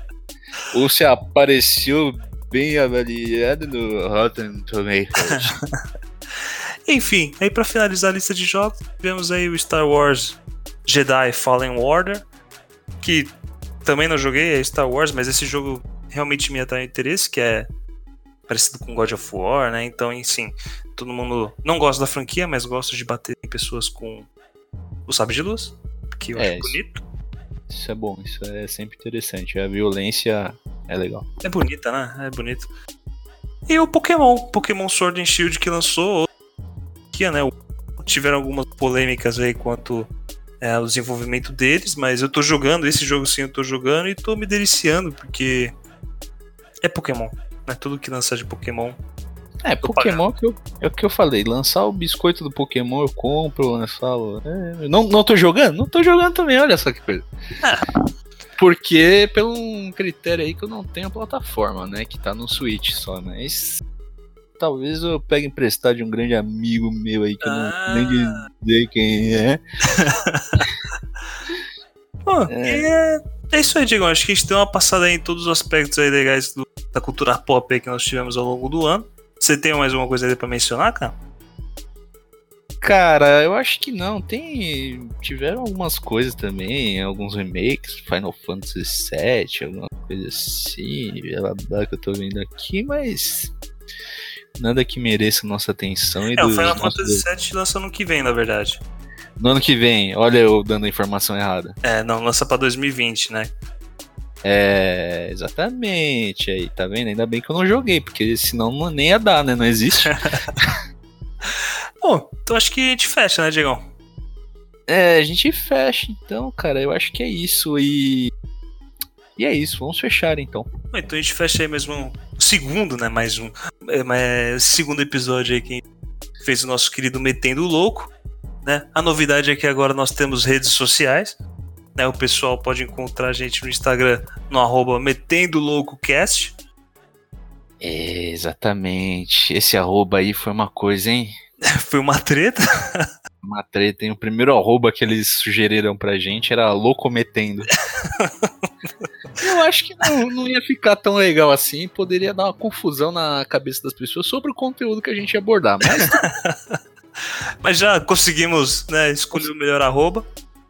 Speaker 2: ou se apareceu bem avaliado no Rotten Tomatoes.
Speaker 3: Enfim, aí pra finalizar a lista de jogos, tivemos aí o Star Wars Jedi Fallen Order, que também não joguei, é Star Wars, mas esse jogo realmente me atrai interesse, que é parecido com God of War, né? Então, enfim, todo mundo não gosta da franquia, mas gosta de bater em pessoas com o sabre de luz, que eu
Speaker 2: É,
Speaker 3: acho
Speaker 2: isso.
Speaker 3: bonito.
Speaker 2: Isso é bom, isso é sempre interessante. A violência é legal.
Speaker 3: É bonita, né? É bonito. E o Pokémon, Pokémon Sword and Shield que lançou, que, né? Tiveram algumas polêmicas aí quanto é, o desenvolvimento deles, mas eu tô jogando, esse jogo sim eu tô jogando e tô me deliciando, porque é Pokémon. Né? Tudo que lançar de Pokémon.
Speaker 2: É, Pokémon que eu, é o que eu falei. Lançar o biscoito do Pokémon eu compro, lançar o. É, não, não tô jogando? Não tô jogando também, olha só que coisa. É. Porque pelo um critério aí que eu não tenho a plataforma, né? Que tá no Switch só, mas talvez eu pegue emprestado de um grande amigo meu aí que eu
Speaker 3: Ah.
Speaker 2: não nem dizer quem é.
Speaker 3: Pô,
Speaker 2: É.
Speaker 3: é. isso aí, Diego. Acho que a gente deu uma passada aí em todos os aspectos aí legais do- da cultura pop aí que nós tivemos ao longo do ano. Você tem mais alguma coisa aí pra mencionar, cara?
Speaker 2: Cara, eu acho que não. Tem. Tiveram algumas coisas também, alguns remakes, Final Fantasy VII, alguma coisa assim, blá, blá, que eu tô vendo aqui, mas. Nada que mereça nossa atenção e
Speaker 3: É, o Final Fantasy VII lança ano que vem, na verdade.
Speaker 2: No ano que vem, olha eu dando a informação errada.
Speaker 3: É, não, lança pra 2020, né?
Speaker 2: É, exatamente. Aí, tá vendo? Ainda bem que eu não joguei, porque senão não, nem ia dar, né? Não existe.
Speaker 3: Bom, então acho que a gente fecha, né, Diegão?
Speaker 2: É, a gente fecha então, cara. Eu acho que é isso. E. E é isso, vamos fechar então.
Speaker 3: Bom, Então a gente fecha aí mesmo um segundo, né? Mais um. É, mas segundo episódio aí que a gente fez o nosso querido Metendo Louco. Né? A novidade é que agora nós temos redes sociais. Né? O pessoal pode encontrar a gente no Instagram no arroba Metendo
Speaker 2: exatamente. Esse arroba aí foi uma coisa, hein?
Speaker 3: Foi uma treta.
Speaker 2: Uma treta, hein? O primeiro arroba que eles sugeriram pra gente era loucometendo. Eu acho que não, não ia ficar tão legal assim, poderia dar uma confusão na cabeça das pessoas sobre o conteúdo que a gente ia abordar, mas
Speaker 3: Mas já conseguimos né, escolher o melhor arroba.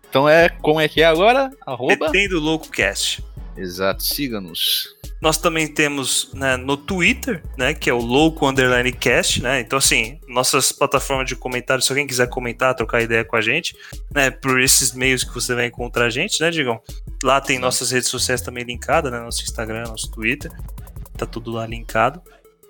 Speaker 2: então é como é que é agora? Arroba?
Speaker 3: Metendo Louco Cast.
Speaker 2: Exato, siga-nos.
Speaker 3: Nós também temos né, no Twitter, né, que é o Louco Underline Cast, né? Então, assim, nossas plataformas de comentário, se alguém quiser comentar, trocar ideia com a gente, né, por esses meios que você vai encontrar a gente, né, Digão? Lá tem
Speaker 2: Sim.
Speaker 3: nossas redes sociais também linkadas, né? Nosso Instagram, nosso Twitter. Tá tudo lá linkado.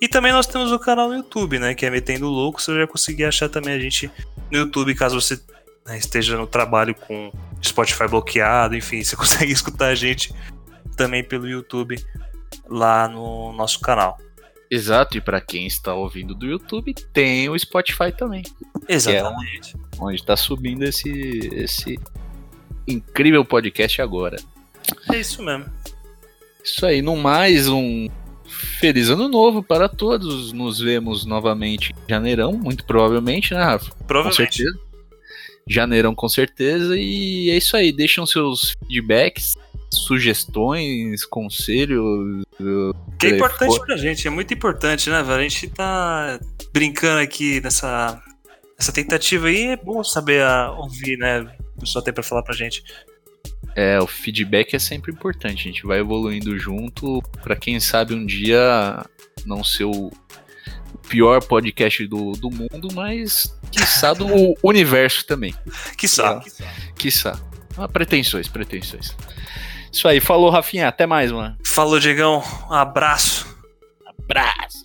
Speaker 3: E também nós temos o canal no YouTube, né? Que é Metendo Louco. Você já conseguir achar também a gente no YouTube, caso você né, esteja no trabalho com Spotify bloqueado, enfim, você consegue escutar a gente também pelo YouTube lá no nosso canal.
Speaker 2: Exato, e pra quem está ouvindo do YouTube, tem o Spotify também,
Speaker 3: Exatamente.
Speaker 2: onde tá subindo esse, esse incrível podcast agora.
Speaker 3: É isso mesmo.
Speaker 2: Isso aí, no mais um feliz ano novo para todos. Nos vemos novamente em janeirão, muito provavelmente, né, Rafa? Com
Speaker 3: Provavelmente.
Speaker 2: certeza. Janeirão com certeza. E é isso aí, deixam seus feedbacks, sugestões, conselhos.
Speaker 3: Que é importante
Speaker 2: telefone.
Speaker 3: pra gente, é muito importante, né, velho? A gente tá brincando aqui nessa, nessa tentativa aí, é bom saber a, ouvir, né? O pessoal tem pra falar pra gente.
Speaker 2: É, o feedback é sempre importante, a gente vai evoluindo junto para quem sabe um dia não ser o pior podcast do, do mundo, mas quiçá do universo também.
Speaker 3: Que sabe.
Speaker 2: Quiçá. Ah, pretensões, pretensões. Isso aí, falou Rafinha, até mais, mano.
Speaker 3: Falou, Diegão. Um abraço.
Speaker 2: Abraço.